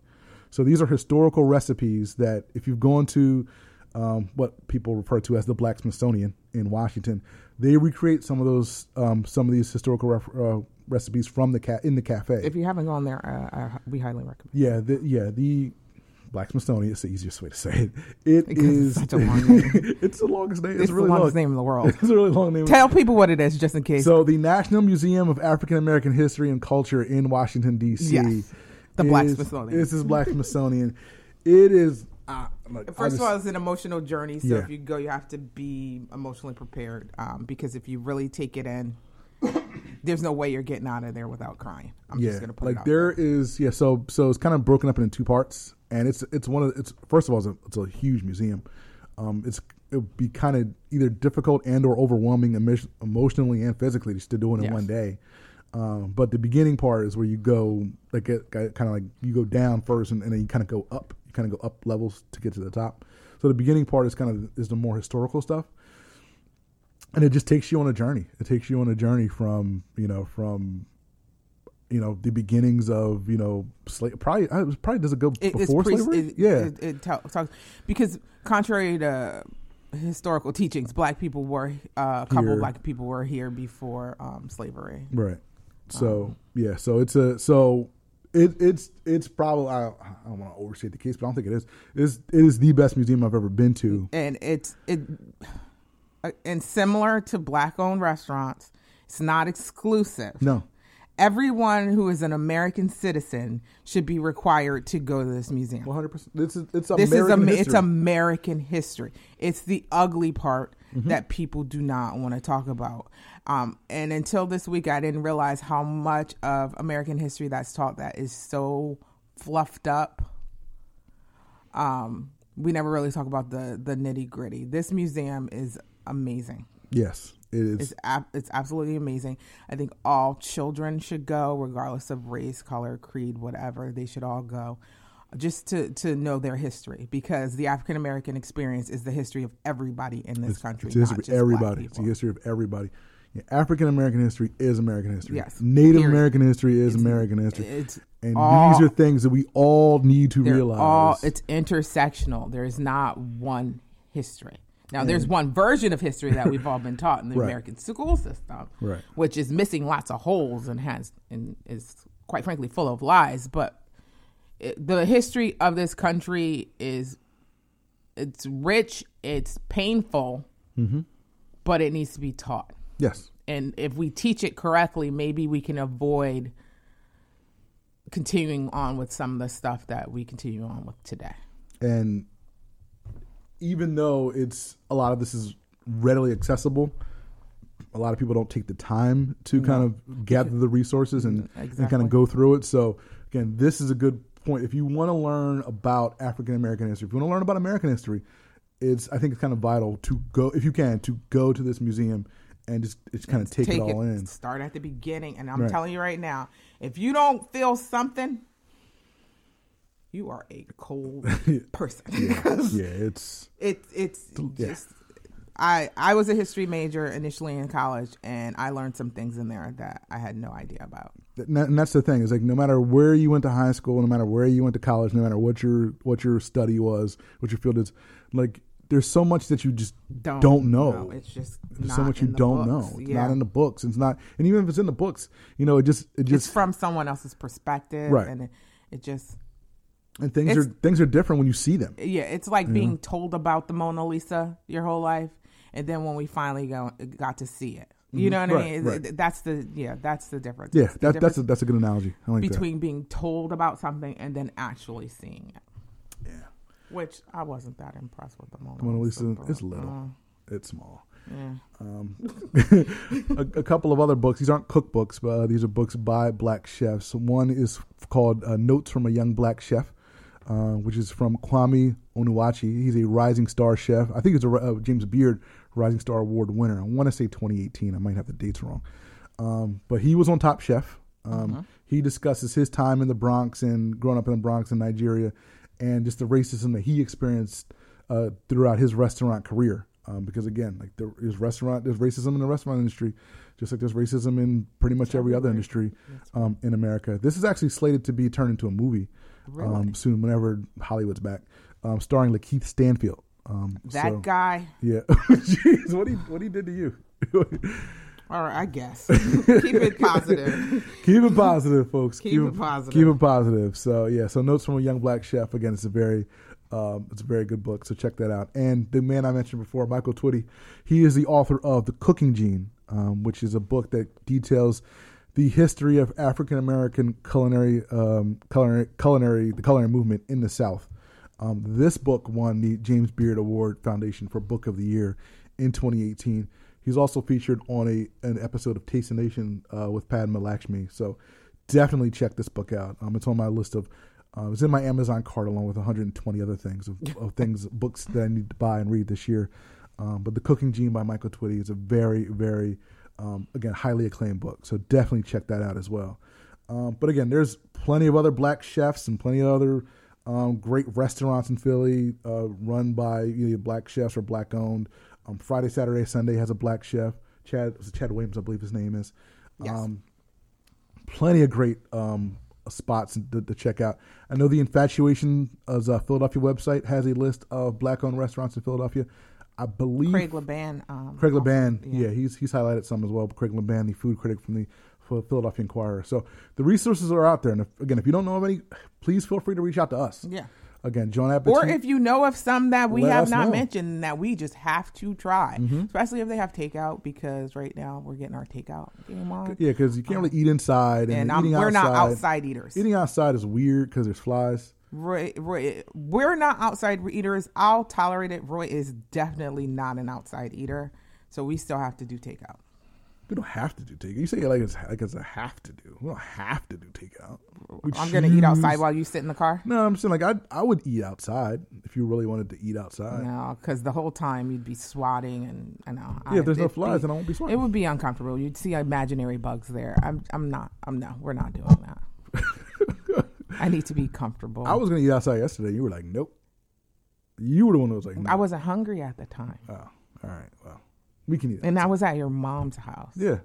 So these are historical recipes that, if you've gone to um, what people refer to as the Black Smithsonian in Washington, they recreate some of those um, some of these historical ref- uh, recipes from the ca- in the cafe. If you haven't gone there, uh, I, we highly recommend. yeah, the, yeah, the Black Smithsonian. It's the easiest way to say it. It Because is. it's such a long name. it's the longest name. It's, It's, really the longest long. name in the world. It's a really long name. Tell people what it is, just in case. So the National Museum of African American History and Culture in Washington D.C. Yes. The Black is- Smithsonian. This is Black Smithsonian. It is. Uh, like, First just- of all, it's an emotional journey. So Yeah. if you go, you have to be emotionally prepared um, because if you really take it in, there's no way you're getting out of there without crying. I'm yeah, just gonna put like it out there is yeah. So so it's kind of broken up into two parts, and it's it's one of it's first of all it's a, it's a huge museum. Um, it's it would be kind of either difficult and or overwhelming emo- emotionally and physically just to do it in Yes. one day. Um, but the beginning part is where you go like it, kind of like you go down first and, and then you kind of go up. You kind of go up levels to get to the top. So the beginning part is kind of is the more historical stuff, and it just takes you on a journey. It takes you on a journey from you know from you know the beginnings of you know slave. Probably it was probably does it go It- before pre- slavery? It, yeah, it, it talks because contrary to historical teachings, black people were uh, a couple of black people were here before um, slavery. right. So Um, yeah, so it's a so it it's it's probably I, I don't want to overstate the case, but I don't think it is. It is it is the best museum I've ever been to. and it's it and similar to black owned restaurants it's not exclusive No, everyone who is an american citizen should be required to go to this museum one hundred percent. This is it's this American is a, history. it's american history it's the ugly part Mm-hmm. that people do not want to talk about um, and until this week i didn't realize how much of american history that's taught that is so fluffed up um, we never really talk about the the nitty gritty. This museum is amazing. yes, it is. It's ab- it's absolutely amazing. I think all children should go, regardless of race, color, creed, whatever. They should all go, just to to know their history, because the African American experience is the history of everybody in this country. It's the history of everybody. It's the history of everybody. Yeah, African American history is American history. Yes, Native period. American history is American history. It's and all- these are things that we all need to realize. all it's intersectional. There is not one history. Now, there's one version of history that we've all been taught in the Right. American school system, Right. which is missing lots of holes and has and is quite frankly full of lies. But it, the history of this country is it's rich, it's painful, Mm-hmm. but it needs to be taught. yes, And if we teach it correctly, maybe we can avoid continuing on with some of the stuff that we continue on with today. and even though it's a lot of this is readily accessible, a lot of people don't take the time to kind of gather the resources and, and kind of go through it. So again, this is a good point. If you want to learn about African American history, if you want to learn about American history, it's I think it's kind of vital to go if you can to go to this museum and just just kind of take, it all in. Start at the beginning, and I'm Right. telling you right now, if you don't feel something, you are a cold person. yeah, it's it, it's Yeah. just. I I was a history major initially in college, and I learned some things in there that I had no idea about. and that's the thing is like no matter where you went to high school, no matter where you went to college, no matter what your what your study was, what your field is, like there's so much that you just Don't, don't, know. It's just There's so much you don't books. know. It's Yeah. not in the books. It's not, and even if it's in the books, you know, it just it it's just from someone else's perspective, Right. and it, it just and things it's- are things are different when you see them. yeah, it's like being told about the Mona Lisa your whole life, and then when we finally go, got to see it. You know what Right, I mean? right. That's the yeah, that's the difference. Yeah, It's the that, that's a, that's a good analogy. I like between being told about something and then actually seeing it. Yeah, Which I wasn't that impressed with the Mona, Mona Lisa but, is little. uh, It's small. yeah. Um, a, a couple of other books. These aren't cookbooks, but uh, these are books by black chefs. One is called uh, Notes from a Young Black Chef, uh, which is from Kwame Onwuachi. He's a rising star chef. I think it's a uh, James Beard Rising Star Award winner. I want to say 2018. I might have the dates wrong. Um, but he was on Top Chef. Um, He discusses his time in the Bronx and growing up in the Bronx in Nigeria and just the racism that he experienced uh, throughout his restaurant career. Um, because again, like there is restaurant, there's racism in the restaurant industry, just like there's racism in pretty much every other industry um, in America. This is actually slated to be turned into a movie um, soon, whenever Hollywood's back, um, starring LaKeith Stanfield. Um, That so- guy, yeah. Jeez, what he what he did to you? All right, I guess, keep it positive. Keep it positive, folks. Keep it positive. Keep it positive. So yeah, so notes from a young black chef. Again, it's a very, um, it's a very good book. So check that out. And the man I mentioned before, Michael Twitty, he is the author of the Cooking Gene, um, which is a book that details the history of African American culinary, um, culinary, culinary, the culinary movement in the South. Um, this book won the James Beard Award Foundation for Book of the Year in 2018. He's also featured on a an episode of Taste the Nation uh, with Padma Lakshmi. So definitely check this book out. Um, it's on my list of uh, it's in my Amazon cart along with 120 other things of, of things books that I need to buy and read this year. Um, but the Cooking Gene by Michael Twitty is a very very um, again highly acclaimed book. So definitely check that out as well. Um, but again, there's plenty of other black chefs and plenty of other um, great restaurants in Philly uh, run by either black chefs or black owned. Um, Friday, Saturday, Sunday has a black chef. Chad was Chad Williams, I believe his name is. Yes. Um, plenty of great um, spots to, to check out. I know the Infatuation as a Philadelphia website has a list of black owned restaurants in Philadelphia. I believe Craig LaBan. Um, Craig also- LaBan, yeah. yeah. he's he's highlighted some as well. Craig LaBan, the food critic from the Ph- Philadelphia Inquirer. So the resources are out there, and if, again, if you don't know of any, please feel free to reach out to us. Yeah. Again, Jawn Appetit. Or if you know of some that we have not know. Mm-hmm. mentioned that we just have to try, especially if they have takeout, because right now we're getting our takeout game on, yeah, because you can't really eat inside, and, and I'm, we're not outside- outside eaters. Eating outside is weird because there's flies. Roy, Roy, we're not outside eaters. I'll tolerate it. Roy is definitely not an outside eater, so we still have to do takeout. We don't have to do takeout. You say it like it's like it's a have to do. We don't have to do takeout. We I'm gonna eat outside while you sit in the car. No, I'm saying like I I would eat outside if you really wanted to eat outside. No, because the whole time you'd be swatting, and I know. Yeah, if there's no flies, be- then I won't be swatting. It would be uncomfortable. You'd see imaginary bugs there. I'm, I'm not. I'm no. We're not doing that. I need to be comfortable. I was gonna eat outside yesterday. You were like, nope. You were the one that was like, no. I wasn't hungry at the time, Oh, all right. Well, we can eat. and I was at your mom's house. yeah,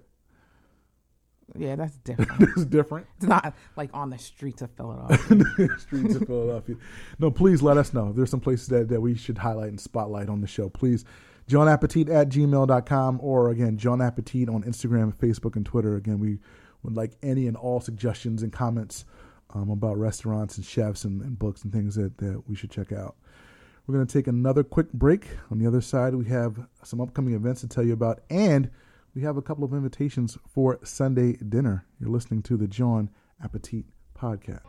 Yeah, that's different. it's different. it's not like on the streets of Philadelphia. Streets of Philadelphia. No, please let us know. If there's some places that, that we should highlight and spotlight on the show. Please, Jawn Appetit at gmail.com or again, Jawn Appetit on Instagram, Facebook, and Twitter. Again, we would like any and all suggestions and comments um, about restaurants and chefs and, and books and things that, that we should check out. We're going to take another quick break. On the other side, we have some upcoming events to tell you about, and we have a couple of invitations for Sunday dinner. You're listening to the Jawn Appetit podcast.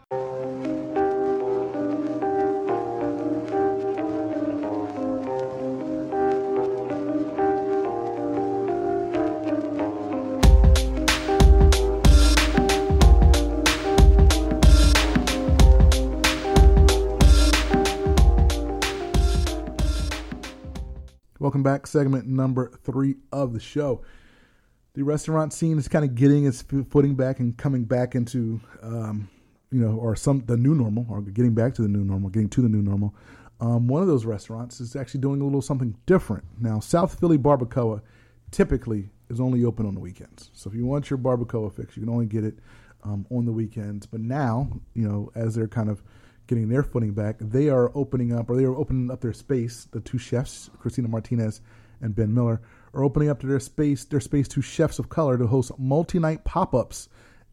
Welcome back, segment number three of the show. The restaurant scene is kind of getting its footing back and coming back into, um, you know, or some the new normal, or getting back to the new normal, getting to the new normal. Um, one of those restaurants is actually doing a little something different now. South Philly Barbacoa typically is only open on the weekends, so if you want your barbacoa fix, you can only get it um, on the weekends. But now, you know, as they're kind of getting their footing back. They are opening up, or they are opening up their space. The two chefs, Cristina Martinez and Ben Miller, are opening up to their space, their space to chefs of color to host multi-night pop-ups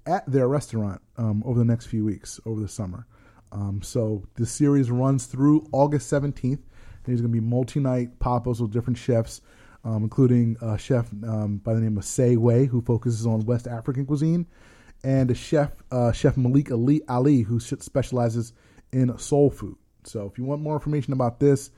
at their restaurant um, over the next few weeks, over the summer. Um, so the series runs through August 17th. There's going to be multi-night pop-ups with different chefs, um, including a chef um, by the name of Say Wei, who focuses on West African cuisine, and a chef, uh, Chef Malik Ali, Ali, who specializes in soul food. So if you want more information about this,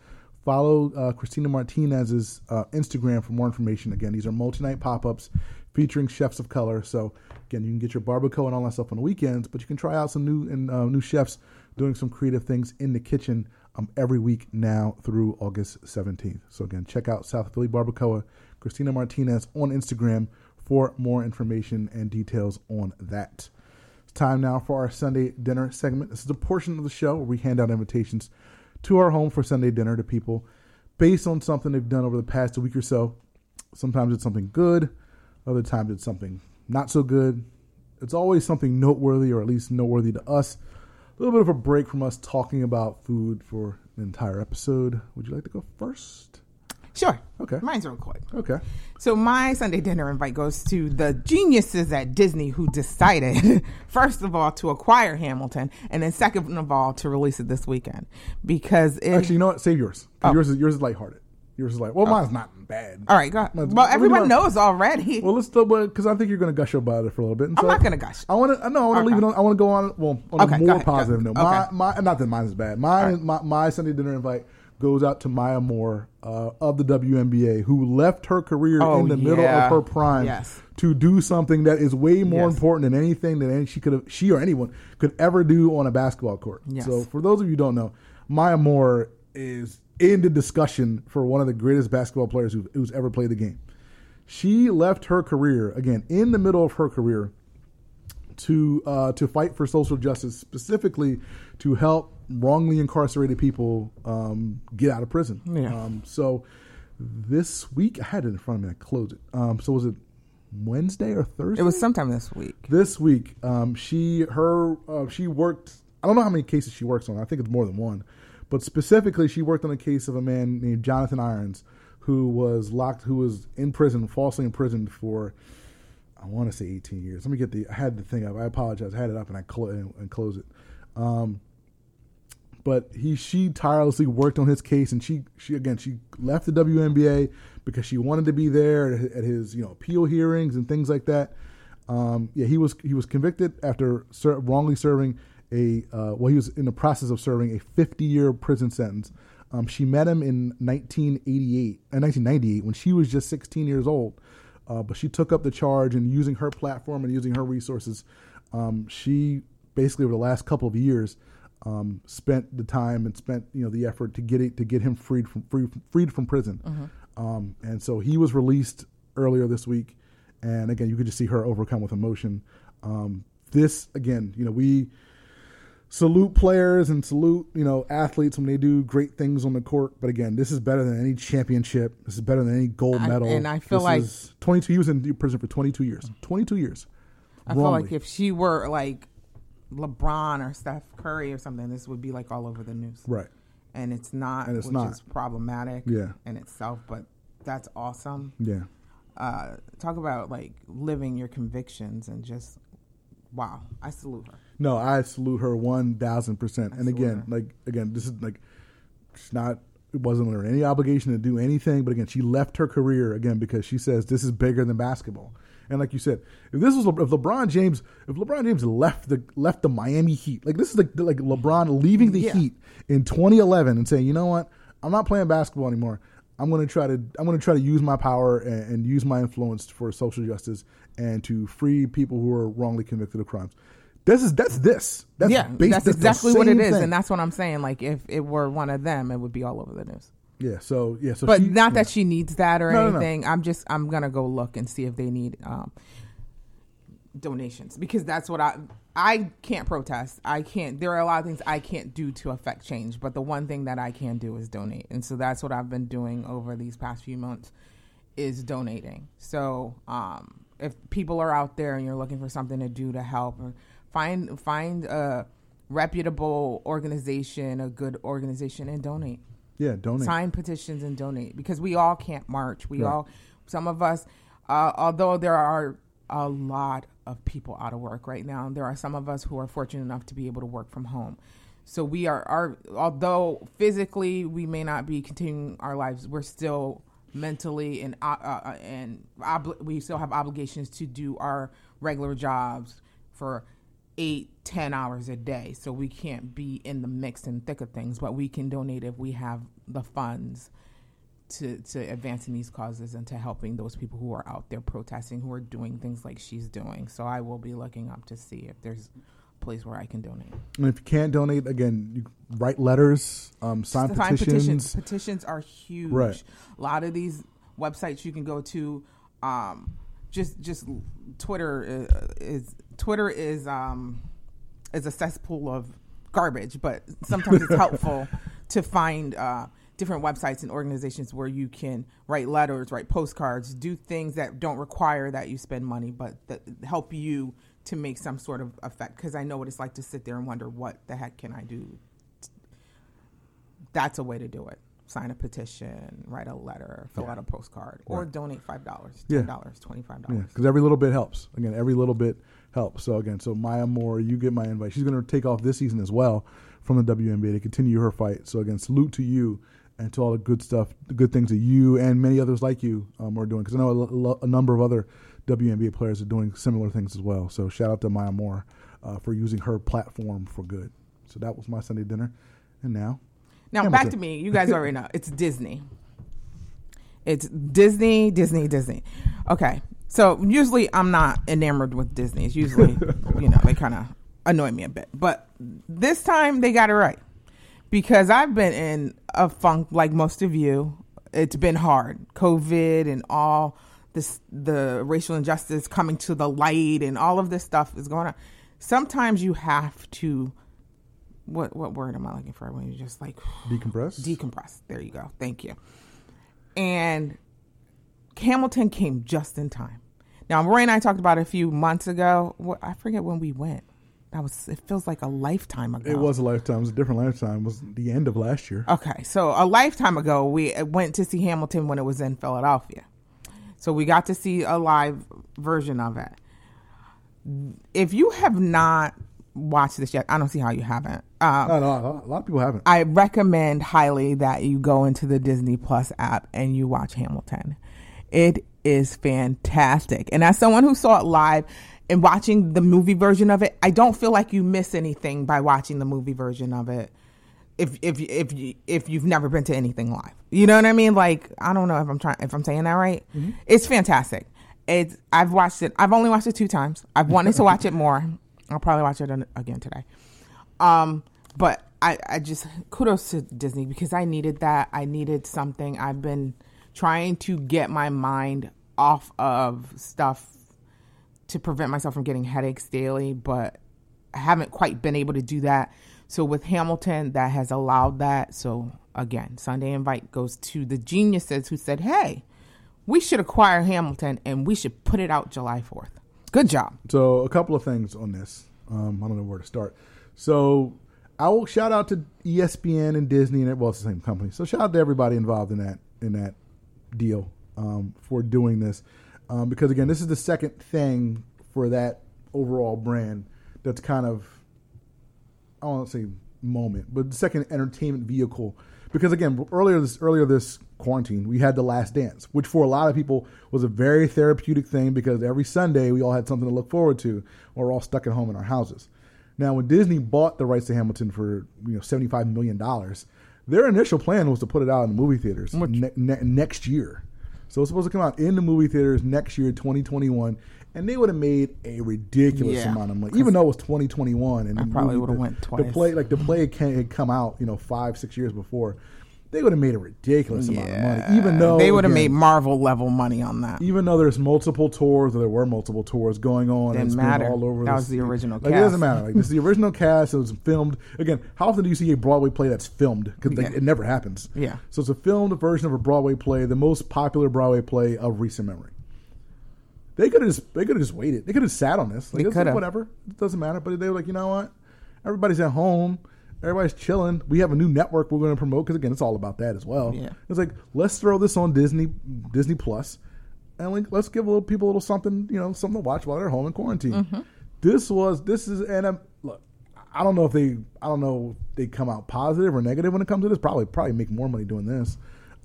follow uh, Cristina Martinez's uh, Instagram for more information. Again, these are multi-night pop-ups featuring chefs of color. So again, you can get your barbacoa and all that stuff on the weekends, but you can try out some new and uh, new chefs doing some creative things in the kitchen um, every week now through August 17th. So again, check out South Philly Barbacoa, Cristina Martinez on Instagram for more information and details on that. Time now for our Sunday dinner segment. This is a portion of the show where we hand out invitations to our home for Sunday dinner to people based on something they've done over the past week or so. Sometimes it's something good, other times it's something not so good. It's always something noteworthy, or at least noteworthy to us. A little bit of a break from us talking about food for an entire episode. Would you like to go first? Sure. Okay. Mine's real quick. Okay. So my Sunday dinner invite goes to the geniuses at Disney who decided, first of all, to acquire Hamilton, and then second of all, to release it this weekend because it. Actually, you know what? Save yours. 'Cause Oh. Yours is yours is lighthearted. Yours is like well, oh. mine's not bad. all right, go ahead. Well, what do you everyone knows already. Well, let's still, because I think you're going to gush about it for a little bit. And I'm so not gonna gush. I want to. No, I want to leave it on. I want to go on. Well, on Okay, a go more ahead, go positive note. My, Okay. my, not that mine is bad. Mine, my, my Sunday dinner invite goes out to Maya Moore uh, of the WNBA, who left her career Oh, in the middle of her prime Yes. to do something that is way more Yes. important than anything that any, she could have, she or anyone could ever do on a basketball court. Yes. So, for those of you who don't know, Maya Moore is in the discussion for one of the greatest basketball players who, who's ever played the game. She left her career again in the middle of her career to uh, to fight for social justice, specifically to help wrongly incarcerated people um, get out of prison. Yeah. Um, so this week, I had it in front of me. I closed it. Um, so was it Wednesday or Thursday? it was sometime this week. this week. Um, she her uh, she worked. I don't know how many cases she works on. I think it's more than one, but specifically, she worked on a case of a man named Jonathan Irons, who was locked, who was in prison, falsely imprisoned for. I want to say 18 years. Let me get the. I had the thing up. I apologize. I had it up and I clo- and, and close it. Um, but he she tirelessly worked on his case and she she again she left the WNBA because she wanted to be there at at his you know appeal hearings and things like that. Um, yeah, he was he was convicted after ser- wrongly serving a uh, well he was in the process of serving a 50 year prison sentence. Um, she met him in 1988 uh, 1998 when she was just 16 years old. Uh, but she took up the charge and using her platform and using her resources, um, she basically over the last couple of years um, spent the time and spent you know the effort to get it to get him freed from free, freed from prison. Um, and so he was released earlier this week, and again you could just see her overcome with emotion. Um, this again, you know we salute players and salute you know athletes when they do great things on the court. But again, this is better than any championship. This is better than any gold I- medal. and I feel This like- is 22. He was in prison for 22 years. 22 years. I feel like if she were like LeBron or Steph Curry or something, this would be like all over the news. right. And it's not, And it's which not. is problematic Yeah. in itself. But that's awesome. Yeah. Uh, talk about like living your convictions and just wow. I salute her. No, I salute her one thousand percent. And again, like again, this is like she's not. It wasn't under any obligation to do anything, but again, she left her career again because she says this is bigger than basketball. And like you said, if this was if LeBron James, if LeBron James left the left the Miami Heat, like this is like like LeBron leaving the Yeah. Heat in 2011 and saying, you know what, I'm not playing basketball anymore. I'm going to try to I'm going to try to use my power and, and use my influence for social justice and to free people who are wrongly convicted of crimes. This is that's this. That's yeah, based- that's the exactly what it is, thing. and that's what I'm saying. Like if it were one of them, it would be all over the news. yeah. So yeah. So But she- not yeah. that she needs that or No, no, no. anything. I'm just I'm gonna go look and see if they need um, donations because that's what I I can't protest. I can't. There are a lot of things I can't do to affect change, but the one thing that I can do is donate, and so that's what I've been doing over these past few months is donating. So um, if people are out there and you're looking for something to do to help, or find find a reputable organization, a good organization, and donate. Yeah, donate. Sign petitions and donate because we all can't march. We Right. all, some of us, uh, although there are a lot of people out of work right now, there are some of us who are fortunate enough to be able to work from home. So we are, are although physically we may not be continuing our lives, we're still mentally and uh, uh, and obli- we still have obligations to do our regular jobs for eight, ten hours a day. So we can't be in the mix and thick of things, but we can donate if we have the funds to to advancing these causes and to helping those people who are out there protesting, who are doing things like she's doing. So I will be looking up to see if there's a place where I can donate. And if you can't donate, again, you write letters, um, sign Sign petitions. Petitions are huge. Right. A lot of these websites you can go to. Um, just just Twitter uh, is Twitter is um, is a cesspool of garbage, but sometimes it's helpful to find uh, different websites and organizations where you can write letters, write postcards, do things that don't require that you spend money, but that help you to make some sort of effect. Because I know what it's like to sit there and wonder what the heck can I do that's a way to do it. Sign a petition, write a letter, fill out a postcard, or donate five dollars, ten dollars, twenty five Yeah, dollars. because every little bit helps. Again, every little bit helps. So again, so Maya Moore, you get my invite. She's going to take off this season as well from the WNBA to continue her fight. So again, salute to you and to all the good stuff, the good things that you and many others like you um, are doing. Because I know a, lo- a number of other WNBA players are doing similar things as well. So shout out to Maya Moore uh, for using her platform for good. So that was my Sunday dinner, and now Now Hamilton. back to me. You guys already know it's Disney. It's Disney, Disney, Disney. Okay, so usually I'm not enamored with Disney. It's usually, you know, they kind of annoy me a bit. But this time they got it right because I've been in a funk like most of you. It's been hard, COVID and all this, the racial injustice coming to the light, and all of this stuff is going on. Sometimes you have to. What what word am I looking for when you just like decompress. decompress. There you go. Thank you. And Hamilton came just in time. Now, Roy and I talked about it a few months ago. What- I forget when we went. That was. It feels like a lifetime ago. it was a lifetime. It was a different lifetime. It was the end of last year. Okay, so a lifetime ago, we uh, went to see Hamilton when it was in Philadelphia. So we got to see a live version of it. If you have not watched this yet, I don't see how you haven't. Um, No, no, a lot- of people haven't. I recommend highly that you go into the Disney Plus app and you watch Hamilton. It is fantastic. And as someone who saw it live and watching the movie version of it, I don't feel like you miss anything by watching the movie version of it. If if if you if you've never been to anything live, you know what I mean. Like I don't know if I'm trying if I'm saying that right. It's fantastic. It's I've watched it. I've only watched it two times. I've wanted to watch it more. I'll probably watch it again today. Um, but I, I just kudos to Disney because I needed that. I needed something. I've been trying to get my mind off of stuff to prevent myself from getting headaches daily, but I haven't quite been able to do that. So with Hamilton, that has allowed that. So again, Sunday invite goes to the geniuses who said, "Hey, we should acquire Hamilton and we should put it out July 4th." Good job. So a couple of things on this. Um, I don't know where to start. So I will shout out to ESPN and Disney and well, it's the same company. So shout out to everybody involved in that in that deal um, for doing this, um, because again, this is the second thing for that overall brand that's kind of I don't want to say moment, but the second entertainment vehicle. Because again, earlier this earlier this quarantine, we had the Last Dance, which for a lot of people was a very therapeutic thing because every Sunday we all had something to look forward to, or we're all stuck at home in our houses. Now, when Disney bought the rights to Hamilton for you know seventy five million dollars, their initial plan was to put it out in the movie theaters ne- ne- next year. So it's supposed to come out in the movie theaters next year, 2021, and they would have made a ridiculous Yeah. amount of money, even though it was 2021. And I probably would've the- went The play, like the play, had come out, you know, five, six years before. They would have made a ridiculous amount of money, even though they would have made Marvel level money on that. even though there's multiple tours, or there were multiple tours going on, and Didn't it's matter. all over. That the was the original Like it cast. doesn't matter. Like this is the original cast. It was filmed again. How often do you see a Broadway play that's filmed? Because Yeah. it never happens. Yeah. So it's a filmed version of a Broadway play, the most popular Broadway play of recent memory. They could have just they could have just waited. They could have sat on this. Like, They could've. whatever. It doesn't matter. But they were like, you know what? Everybody's at home. Everybody's chilling. We have a new network we're going to promote because again, it's all about that as well. Yeah. It's like let's throw this on Disney Disney Plus, and like let's give a little people a little something you know something to watch while they're home in quarantine. Mm-hmm. This was this is and um, look, I don't know if they I don't know if they come out positive or negative when it comes to this. Probably probably make more money doing this,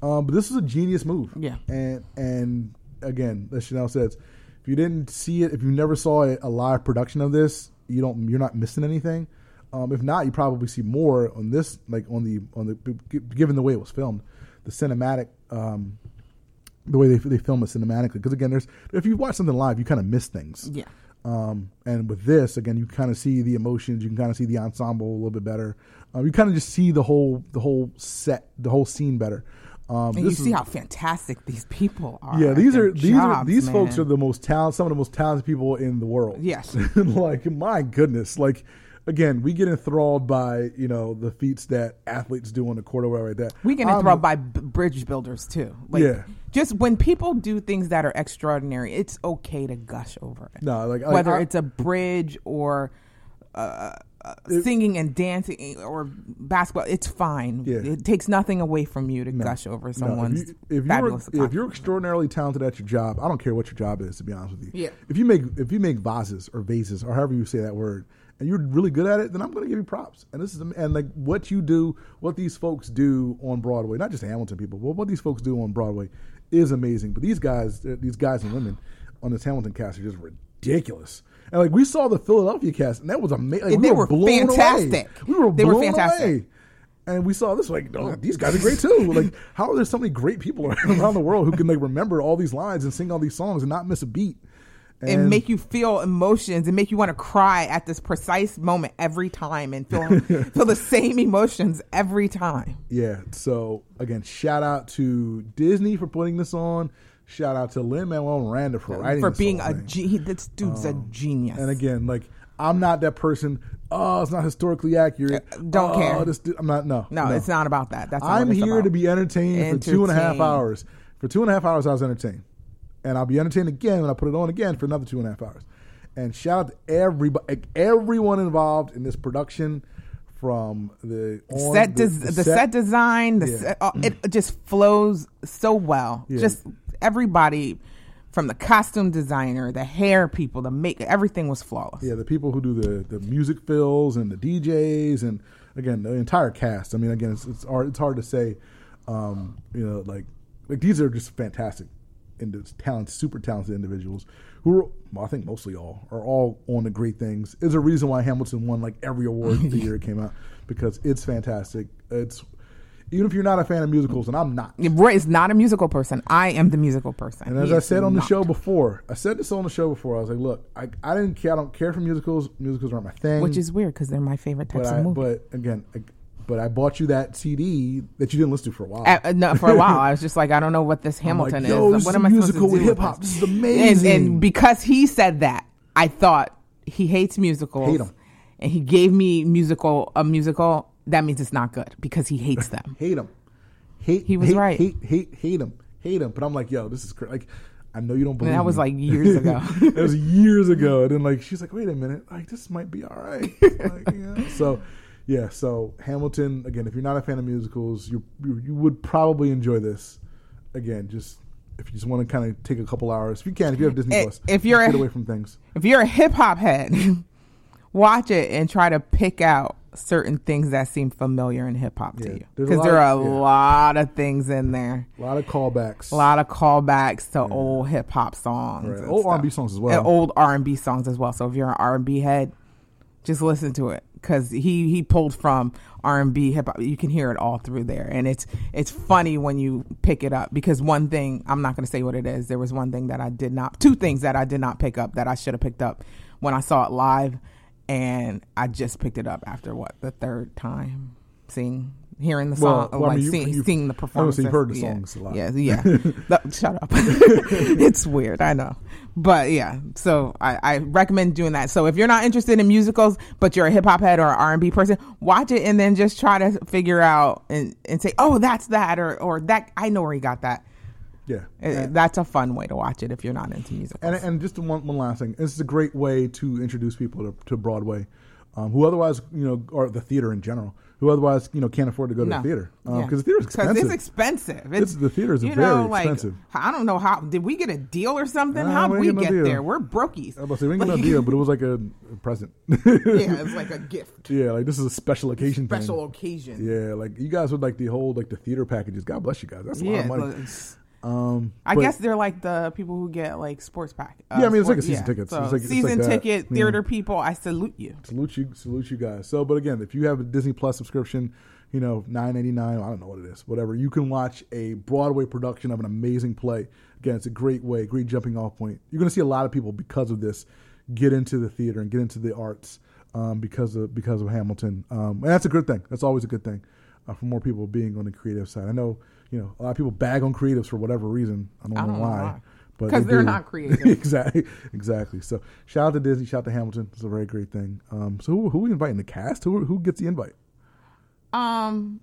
um, but this is a genius move. Yeah. and and again, as Chanel says, if you didn't see it, if you never saw a, a live production of this, you don't you're not missing anything. Um, if not, you probably see more on this, like on the on the given the way it was filmed, the cinematic, um, the way they they film it cinematically. Because again, there's if you watch something live, you kind of miss things. Yeah. Um, and with this, again, you kind of see the emotions. You can kind of see the ensemble a little bit better. Um, you kind of just see the whole the whole set, the whole scene better. Um, And you see is- how fantastic these people are. yeah, these are these are jobs, these folks are the most talented, some of the most talented people in the world. Yes. like my goodness, like again, we get enthralled by you know the feats that athletes do on the court or whatever like that. We get I'm- enthralled by b- bridge builders too. Like, Yeah. Just when people do things that are extraordinary, it's okay to gush over it. No, like, like, whether I- it's a bridge or uh, uh, singing and dancing or basketball, it's fine. Yeah. It takes nothing away from you to No. gush over No, someone's if, you, if you're if you're extraordinarily talented at your job, I don't care what your job is. To be honest with you, Yeah. If you make if you make vases or vases or however you say that word, and you're really good at it, then I'm going to give you props. And this is and like what you do, what these folks do on Broadway, not just Hamilton people, but what these folks do on Broadway is amazing. But these guys, uh, these guys and women on this Hamilton cast are just ridiculous. And like we saw the Philadelphia cast, and that was amazing. And they were fantastic. We were They were fantastic. away. And we saw this like, oh, these guys are great too. like, how are there so many great people around the world who can like remember all these lines and sing all these songs and not miss a beat? And make you feel emotions and make you want to cry at this precise moment every time and feel feel the same emotions every time. yeah. So again, shout out to Disney for putting this on. Shout out to Lin Manuel Miranda for writing for being a ge- this dude's a genius. And again, like I'm not that person. Oh, it's not historically accurate. Uh, don't Oh, care. This, I'm not. No, no, it's not about that. That's I'm here about. to be entertained for two and a half hours. For two and a half hours, I was entertained, and I'll be entertained again when I put it on again for another two and a half hours. And shout out to everybody, everyone involved in this production, from the set, des- the, set, design, the Yeah. set, uh, it just flows so well. Yeah. Just everybody from the costume designer, the hair people, the make everything was flawless. Yeah, the people who do the, the music fills and the DJs and again the entire cast. I mean, again, it's it's hard, it's hard to say. Um, you know, like like these are just fantastic, and talented, super talented individuals who are, well, I think mostly all are all on the great things. Is a reason why Hamilton won like every award the year it came out because it's fantastic. It's even if you're not a fan of musicals, and I'm not. Roy is not a musical person. I am the musical person. And as He I said on the not. show before, I said this on the show before. I was like, "Look, I, I didn't care. I don't care for musicals. Musicals aren't my thing." which is weird because they're my favorite but types I, of movie. but again, I, but I bought you that CD that you didn't listen to for a while. Uh, no, for a while, I was just like, I don't know what this like, Hamilton "Yo, is. this What is am a I supposed musical to with do hip-hop. this? This is amazing. And, and because he said that, I thought he hates musicals. Hate 'em. And he gave me musical a musical. That means it's not good because he hates them. hate him. Hate. He was hate, right. Hate. Hate. Hate him. Hate him. But I'm like, yo, this is cra- like. I know you don't believe. that was me. like years ago. it was years ago, and then like she's like, wait a minute, like this might be all right. like, yeah. So, yeah. So Hamilton again. If you're not a fan of musicals, you you, would probably enjoy this. Again, just if you just want to kind of take a couple hours, if you can, if you have Disney Eh, Plus, if you're get a- away from things. if you're a hip hop head, watch it and try to pick out certain things that seem familiar in hip hop Yeah, to you because there are a yeah. lot of things in there. A lot of callbacks. A lot of callbacks to old hip hop songs, Right. Old. R&B songs as well. and old R and B songs as well. So if you're an R and B head, just listen to it because he he pulled from R and B hip hop. You can hear it all through there, and it's it's funny when you pick it up because one thing I'm not going to say what it is. There was one thing that I did not, two things that I did not pick up that I should have picked up when I saw it live, and I just picked it up after what the third time seeing. Hearing the song, well, I like mean, you- seeing, you- seeing the performance. you've heard the yeah. songs a lot. Yeah, yeah. No, shut up. it's weird, I know. But yeah, so I, I recommend doing that. So if you're not interested in musicals, but you're a hip hop head or R and B person, watch it and then just try to figure out and, and say, oh, that's that, or or that I know where he got that. Yeah. Uh, And- That's a fun way to watch it if you're not into musicals. And, and just one, one last thing. This is a great way to introduce people to, to Broadway. um, who otherwise you know, or the theater in general, who otherwise you know can't afford to go to No. Um, the theater because Yeah. the is expensive. it's expensive. It's- the theaters are you very know, like, expensive. I don't know how did we get a deal or something? Nah, how we did ain't we get no get there? We're brokies. I was about to say we ain't got no Like- deal, but it was like a, a present. yeah, it's like a gift, yeah, like this is a special occasion. thing. special occasion. Yeah, like you guys would like the whole like the theater packages. God bless you guys. That's a lot of money. It's- Um, I but- guess they're like the people who get like sports pack. uh, Yeah, I mean, it's like a season tickets. So It's like- it's season like that, ticket yeah. theater people, I salute you. salute you, salute you guys. So, but again, if you have a Disney Plus subscription, you know nine ninety nine. I don't know what it is, whatever. You can watch a Broadway production of an amazing play. Again, it's a great way, great jumping off point. You're going to see a lot of people because of this get into the theater and get into the arts um, because of because of Hamilton, um, and that's a good thing. That's always a good thing uh, for more people being on the creative side. I know you know a lot of people bag on creatives for whatever reason. I don't, I know, don't know why. why. But 'Cause they they're do. not creative. exactly, exactly. So shout out to Disney, shout out to Hamilton. It's a very great thing. Um, so who, who we inviting? The cast? Who who gets the invite? Um,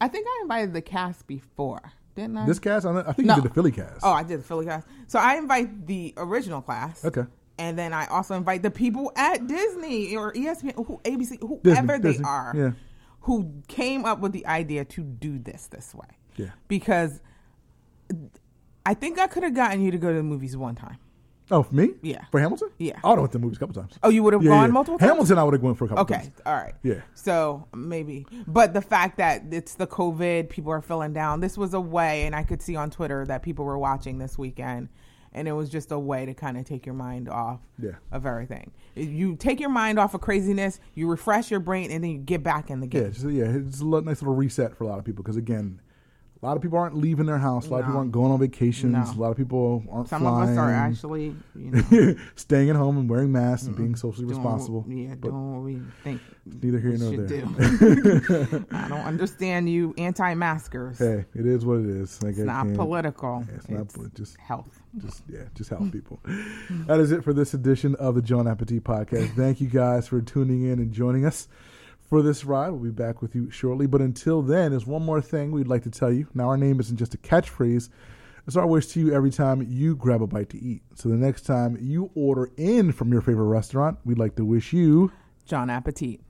I think I invited the cast before, didn't I? This cast? I, think No. you did the Philly cast. oh, I did the Philly cast. So I invite the original class. okay. And then I also invite the people at Disney or ESPN, who ABC, whoever they Disney, are, yeah. who came up with the idea to do this this way. Yeah. Because I think I could have gotten you to go to the movies one time. Oh, for me? Yeah. For Hamilton? Yeah. I went to the movies a couple times. Oh, you would have Yeah, gone yeah. multiple times. Hamilton, I would have gone for a couple Okay, times. all right. Yeah. So maybe, but the fact that it's the COVID, people are feeling down. This was a way, and I could see on Twitter that people were watching this weekend, and it was just a way to kind of take your mind off Yeah. of everything. You take your mind off of craziness, you refresh your brain, and then you get back in the Yeah, game. just, yeah, it's a nice little reset for a lot of people because again, a lot of people aren't leaving their house. A lot of people aren't going on vacations. No. A lot of people aren't Some flying. of us are actually, you know, staying at home and wearing masks and being socially doing responsible. What, yeah, but doing what we think neither here nor there. do. I don't understand you anti-maskers. Hey, it is what it is. Like, it's I not political. Yeah, it's not poli- just health. just yeah, just help people. that is it for this edition of the Jawn Appetit podcast. Thank you guys for tuning in and joining us for this ride. We'll be back with you shortly. But until then, there's one more thing we'd like to tell you. Now, our name isn't just a catchphrase. It's our wish to you every time you grab a bite to eat. So the next time you order in from your favorite restaurant, we'd like to wish you Jawn Appetit.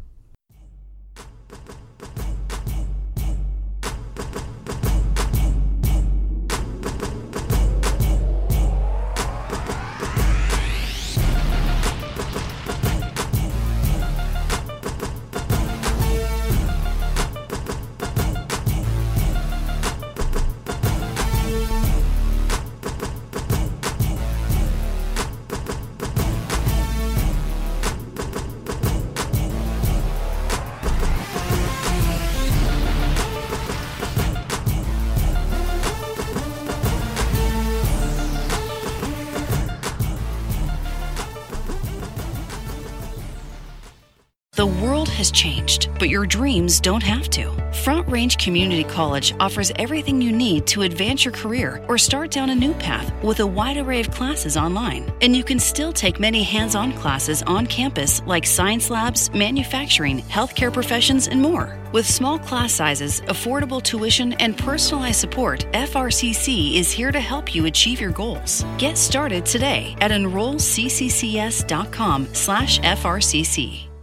Your dreams don't have to. Front Range Community College offers everything you need to advance your career or start down a new path with a wide array of classes online. And you can still take many hands on classes on campus like science labs, manufacturing, healthcare professions, and more. With small class sizes, affordable tuition, and personalized support, FRCC is here to help you achieve your goals. Get started today at enrollcccs.com/frcc.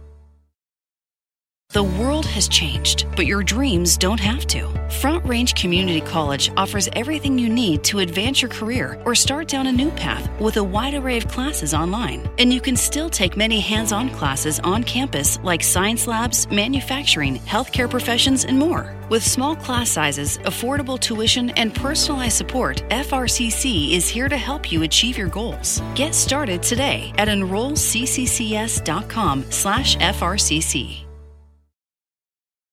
The world has changed, but your dreams don't have to. Front Range Community College offers everything you need to advance your career or start down a new path with a wide array of classes online. And you can still take many hands on classes on campus like science labs, manufacturing, healthcare professions, and more. With small class sizes, affordable tuition, and personalized support, FRCC is here to help you achieve your goals. Get started today at enrollcccs.com/frcc.